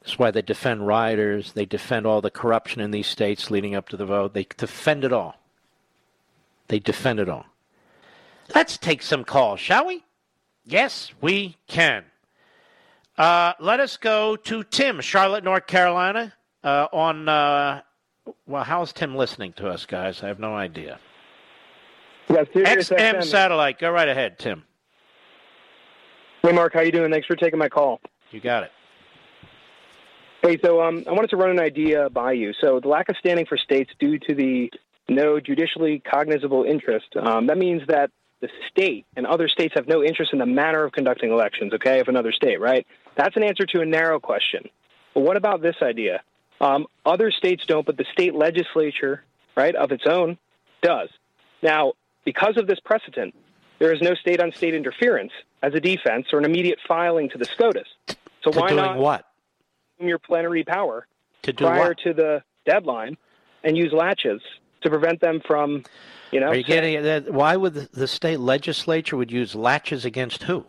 That's why they defend rioters. They defend all the corruption in these states leading up to the vote. They defend it all. They defend it all. Let's take some calls, shall we? Yes, we can. Uh, let us go to Tim, Charlotte, North Carolina. Uh, on uh, well, how's Tim listening to us, guys? I have no idea. XM satellite. Go right ahead, Tim. Hey, Mark, how you doing? Thanks for taking my call. You got it. Hey, so um, I wanted to run an idea by you. So the lack of standing for states due to the no judicially cognizable interest, um, that means that the state and other states have no interest in the manner of conducting elections, okay, of another state, right? That's an answer to a narrow question. But what about this idea? Um, other states don't, but the state legislature, right, of its own, does. Now, because of this precedent, there is no state on state interference as a defense or an immediate filing to the SCOTUS. So to why doing not what? your plenary power To do prior what? to the deadline and use laches to prevent them from, you know, Are you getting it? That- Why would the state legislature would use laches against who?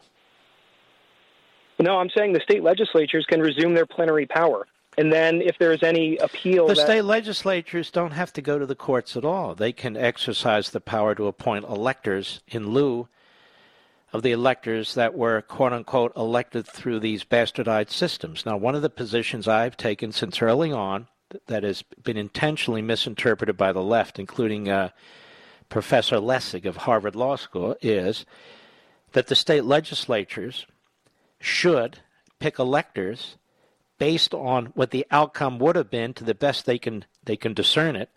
No, I'm saying the state legislatures can resume their plenary power. And then if there's any appeal The that, state legislatures don't have to go to the courts at all. They can exercise the power to appoint electors in lieu of the electors that were quote unquote elected through these bastardized systems. Now, one of the positions I've taken since early on that has been intentionally misinterpreted by the left, including uh, Professor Lessig of Harvard Law School, is that the state legislatures should pick electors based on what the outcome would have been to the best they can they can discern it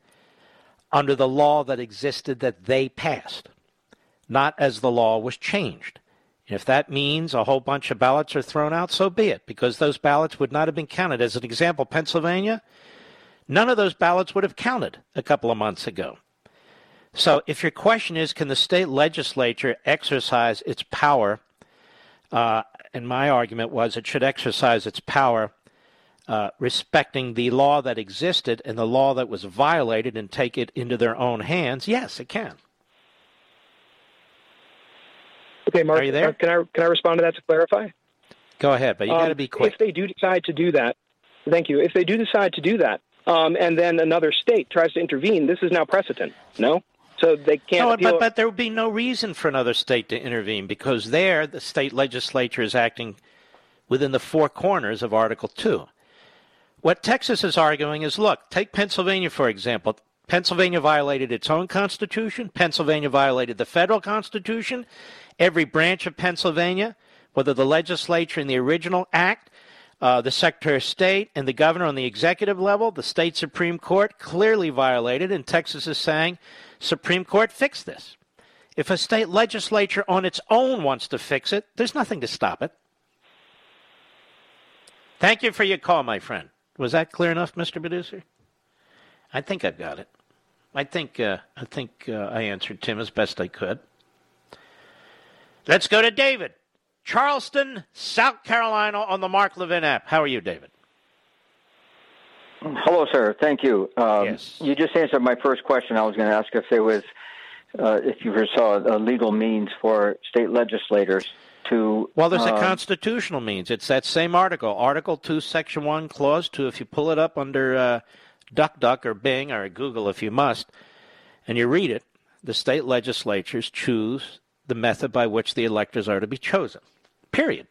under the law that existed that they passed not as the law was changed. If that means a whole bunch of ballots are thrown out so be it because those ballots would not have been counted. As an example Pennsylvania none of those ballots would have counted a couple of months ago. So if your question is can the state legislature exercise its power uh, and my argument was it should exercise its power uh, respecting the law that existed and the law that was violated and take it into their own hands, yes, it can. okay, Mark, Are you there? uh, can I can I respond to that to clarify? Go ahead, but you got to Um, be quick. If they do decide to do that, thank you. If they do decide to do that, um, and then another state tries to intervene, this is now precedent. No, so they can't. No, but, but there would be no reason for another state to intervene because there the state legislature is acting within the four corners of Article 2. What Texas is arguing is look, take Pennsylvania, for example. Pennsylvania violated its own constitution. Pennsylvania violated the federal constitution. Every branch of Pennsylvania, whether the legislature in the original act, uh, the Secretary of State, and the governor on the executive level, the state Supreme Court clearly violated, and Texas is saying, Supreme Court, fix this. If a state legislature on its own wants to fix it, there's nothing to stop it. Thank you for your call, my friend. Was that clear enough, Mr. Producer? I think I've got it. I think uh, I think uh, I answered Tim as best I could. Let's go to David, Charleston, South Carolina, on the Mark Levin app. How are you, David? Hello, sir. Thank you. Um, Yes. You just answered my first question. I was going to ask if there was, uh, if you foresaw a legal means for state legislators to. Well, there's a um, constitutional means. It's that same article, Article 2, Section 1, Clause 2. If you pull it up under uh, DuckDuck or Bing or Google if you must, and you read it, the state legislatures choose the method by which the electors are to be chosen. Period.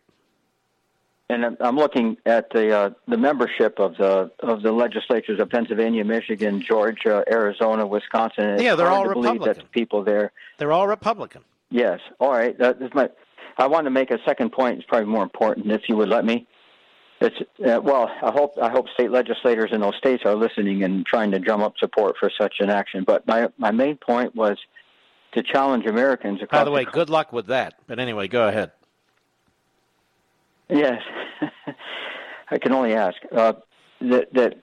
And I'm- looking at the uh, the membership of the of the legislatures of Pennsylvania, Michigan, Georgia, Arizona, Wisconsin. it's Yeah, they're all to believe that Republican. the people there. They're all Republican. Yes. All right. That is my. I want to make a second point. It's probably more important if you would let me. It's uh, well. I hope I hope state legislators in those states are listening and trying to drum up support for such an action. But my my main point was to challenge Americans across. By the way, good luck with that. But anyway, go ahead. Yes, I can only ask uh, that that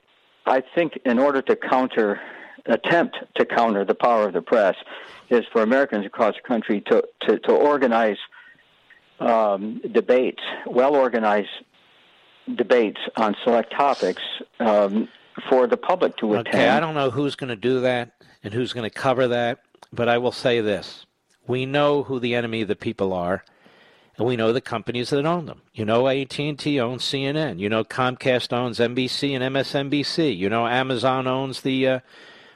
I think in order to counter, attempt to counter the power of the press, is for Americans across the country to to, to organize um, debates, well organized debates on select topics um, for the public to attend. Okay, I don't know who's going to do that and who's going to cover that, but I will say this. We know who the enemy of the people are, and we know the companies that own them. You know AT&T owns CNN. You know Comcast owns NBC and MSNBC. You know Amazon owns the uh,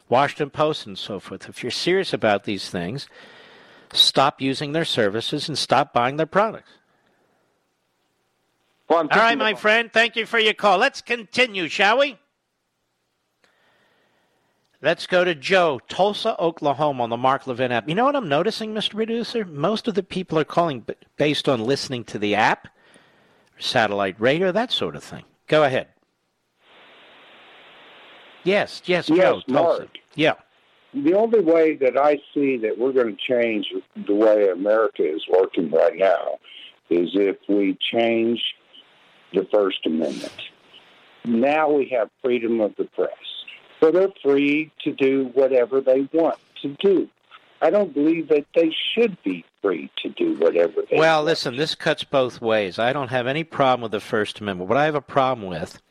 Washington Post and so forth. If you're serious about these things, stop using their services and stop buying their products. Well, All right, my friend. Thank you for your call. Let's continue, shall we? Let's go to Joe, Tulsa, Oklahoma, on the Mark Levin app. You know what I'm noticing, Mr. Producer? Most of the people are calling based on listening to the app, satellite radio, that sort of thing. Go ahead. Yes, yes, yes, Joe, Mark. Tulsa. Yeah. The only way that I see that we're going to change the way America is working right now is if we change the First Amendment. Now we have freedom of the press. So they're free to do whatever they want to do. I don't believe that they should be free to do whatever they Well, listen, this cuts both ways. I don't have any problem with the First Amendment. What I have a problem with,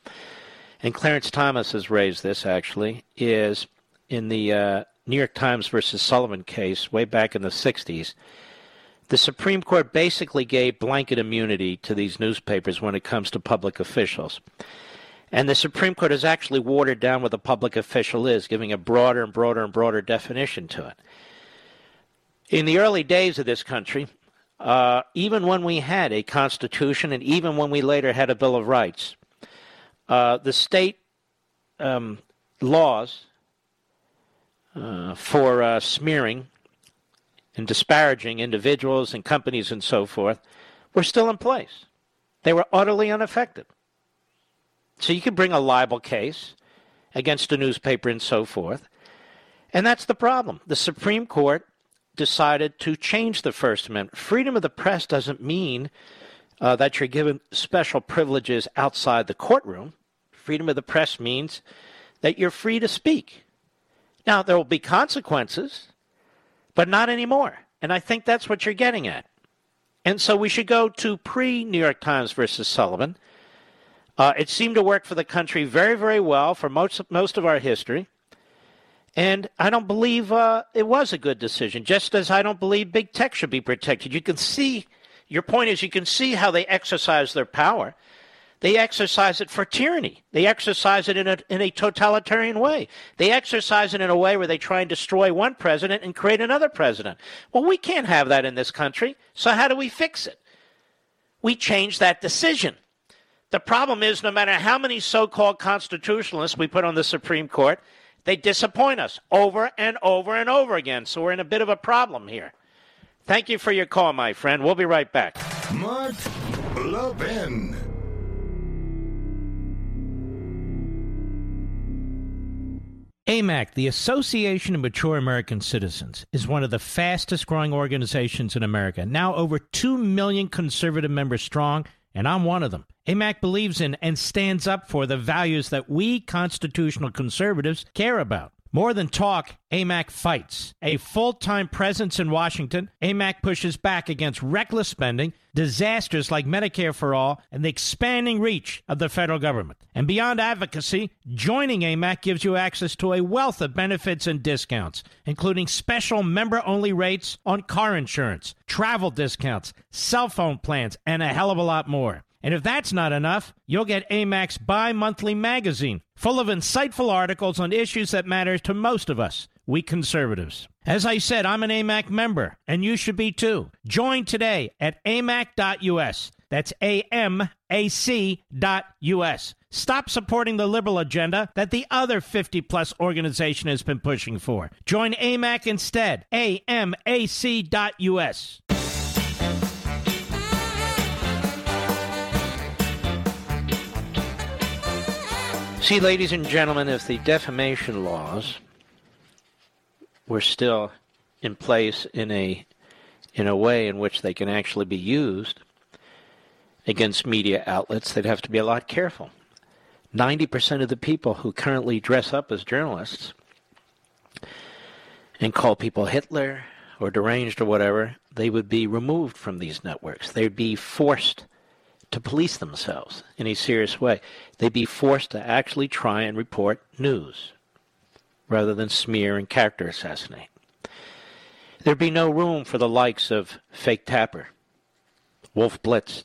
and Clarence Thomas has raised this actually, is in the uh, New York Times versus Sullivan case way back in the 60s, the Supreme Court basically gave blanket immunity to these newspapers when it comes to public officials. And the Supreme Court has actually watered down what a public official is, giving a broader and broader and broader definition to it. In the early days of this country, uh, even when we had a constitution and even when we later had a Bill of Rights, uh, the state um, laws uh, for uh, smearing and disparaging individuals and companies and so forth were still in place. They were utterly unaffected. So you could bring a libel case against a newspaper and so forth. And that's the problem. The Supreme Court decided to change the First Amendment. Freedom of the press doesn't mean uh, that you're given special privileges outside the courtroom. Freedom of the press means that you're free to speak. Now, there will be consequences, but not anymore. And I think that's what you're getting at. And so we should go to pre New York Times versus Sullivan. Uh, it seemed to work for the country very, very well for most, most of our history. And I don't believe uh, it was a good decision, just as I don't believe big tech should be protected. You can see, your point is, you can see how they exercise their power. They exercise it for tyranny. They exercise it in a, in a totalitarian way. They exercise it in a way where they try and destroy one president and create another president. Well, we can't have that in this country. So how do we fix it? We change that decision. The problem is, no matter how many so called constitutionalists we put on the Supreme Court, they disappoint us over and over and over again. So we're in a bit of a problem here. Thank you for your call, my friend. We'll be right back. Mark Levin. AMAC, the Association of Mature American Citizens, is one of the fastest growing organizations in America, now over 2 million conservative members strong, and I'm one of them. AMAC believes in and stands up for the values that we constitutional conservatives care about. More than talk, AMAC fights. A full time presence in Washington, AMAC pushes back against reckless spending, disasters like Medicare for All, and the expanding reach of the federal government. And beyond advocacy, joining AMAC gives you access to a wealth of benefits and discounts, including special member only rates on car insurance, travel discounts, cell phone plans, and a hell of a lot more. And if that's not enough, you'll get AMAC's bi monthly magazine, full of insightful articles on issues that matter to most of us, we conservatives. As I said, I'm an AMAC member, and you should be too. Join today at amac.us. That's A-M-A-C.us. Stop supporting the liberal agenda that the other 50 plus organization has been pushing for. Join AMAC instead. A-M-A-C.us. See, ladies and gentlemen, if the defamation laws were still in place in a in a way in which they can actually be used against media outlets, they'd have to be a lot careful. 90% of the people who currently dress up as journalists and call people Hitler or deranged or whatever, they would be removed from these networks. They'd be forced to police themselves in a serious way. They'd be forced to actually try and report news rather than smear and character assassinate. There'd be no room for the likes of Fake Tapper, Wolf Blitz,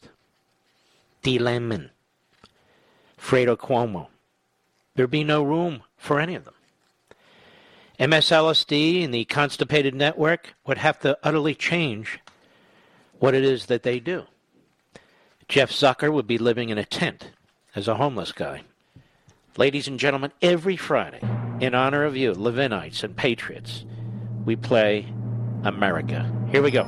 D. Lemon, Fredo Cuomo. There'd be no room for any of them. MSLSD and the Constipated Network would have to utterly change what it is that they do. Jeff Zucker would be living in a tent as a homeless guy. Ladies and gentlemen, every Friday, in honor of you, Levinites and Patriots, we play America. Here we go.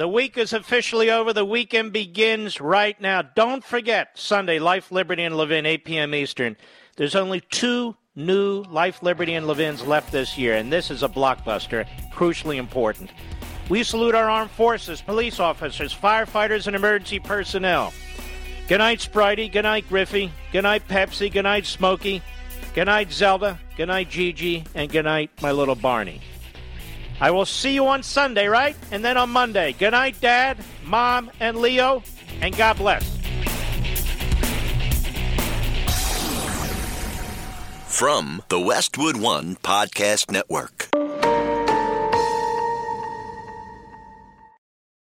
The week is officially over. The weekend begins right now. Don't forget Sunday, Life, Liberty, and Levin, 8 p.m. Eastern. There's only two new Life, Liberty, and Levins left this year, and this is a blockbuster, crucially important. We salute our armed forces, police officers, firefighters, and emergency personnel. Good night, Spritey. Good night, Griffey. Good night, Pepsi. Good night, Smokey. Good night, Zelda. Good night, Gigi. And good night, my little Barney. I will see you on Sunday, right? And then on Monday. Good night, Dad, Mom, and Leo, and God bless. From the Westwood One Podcast Network.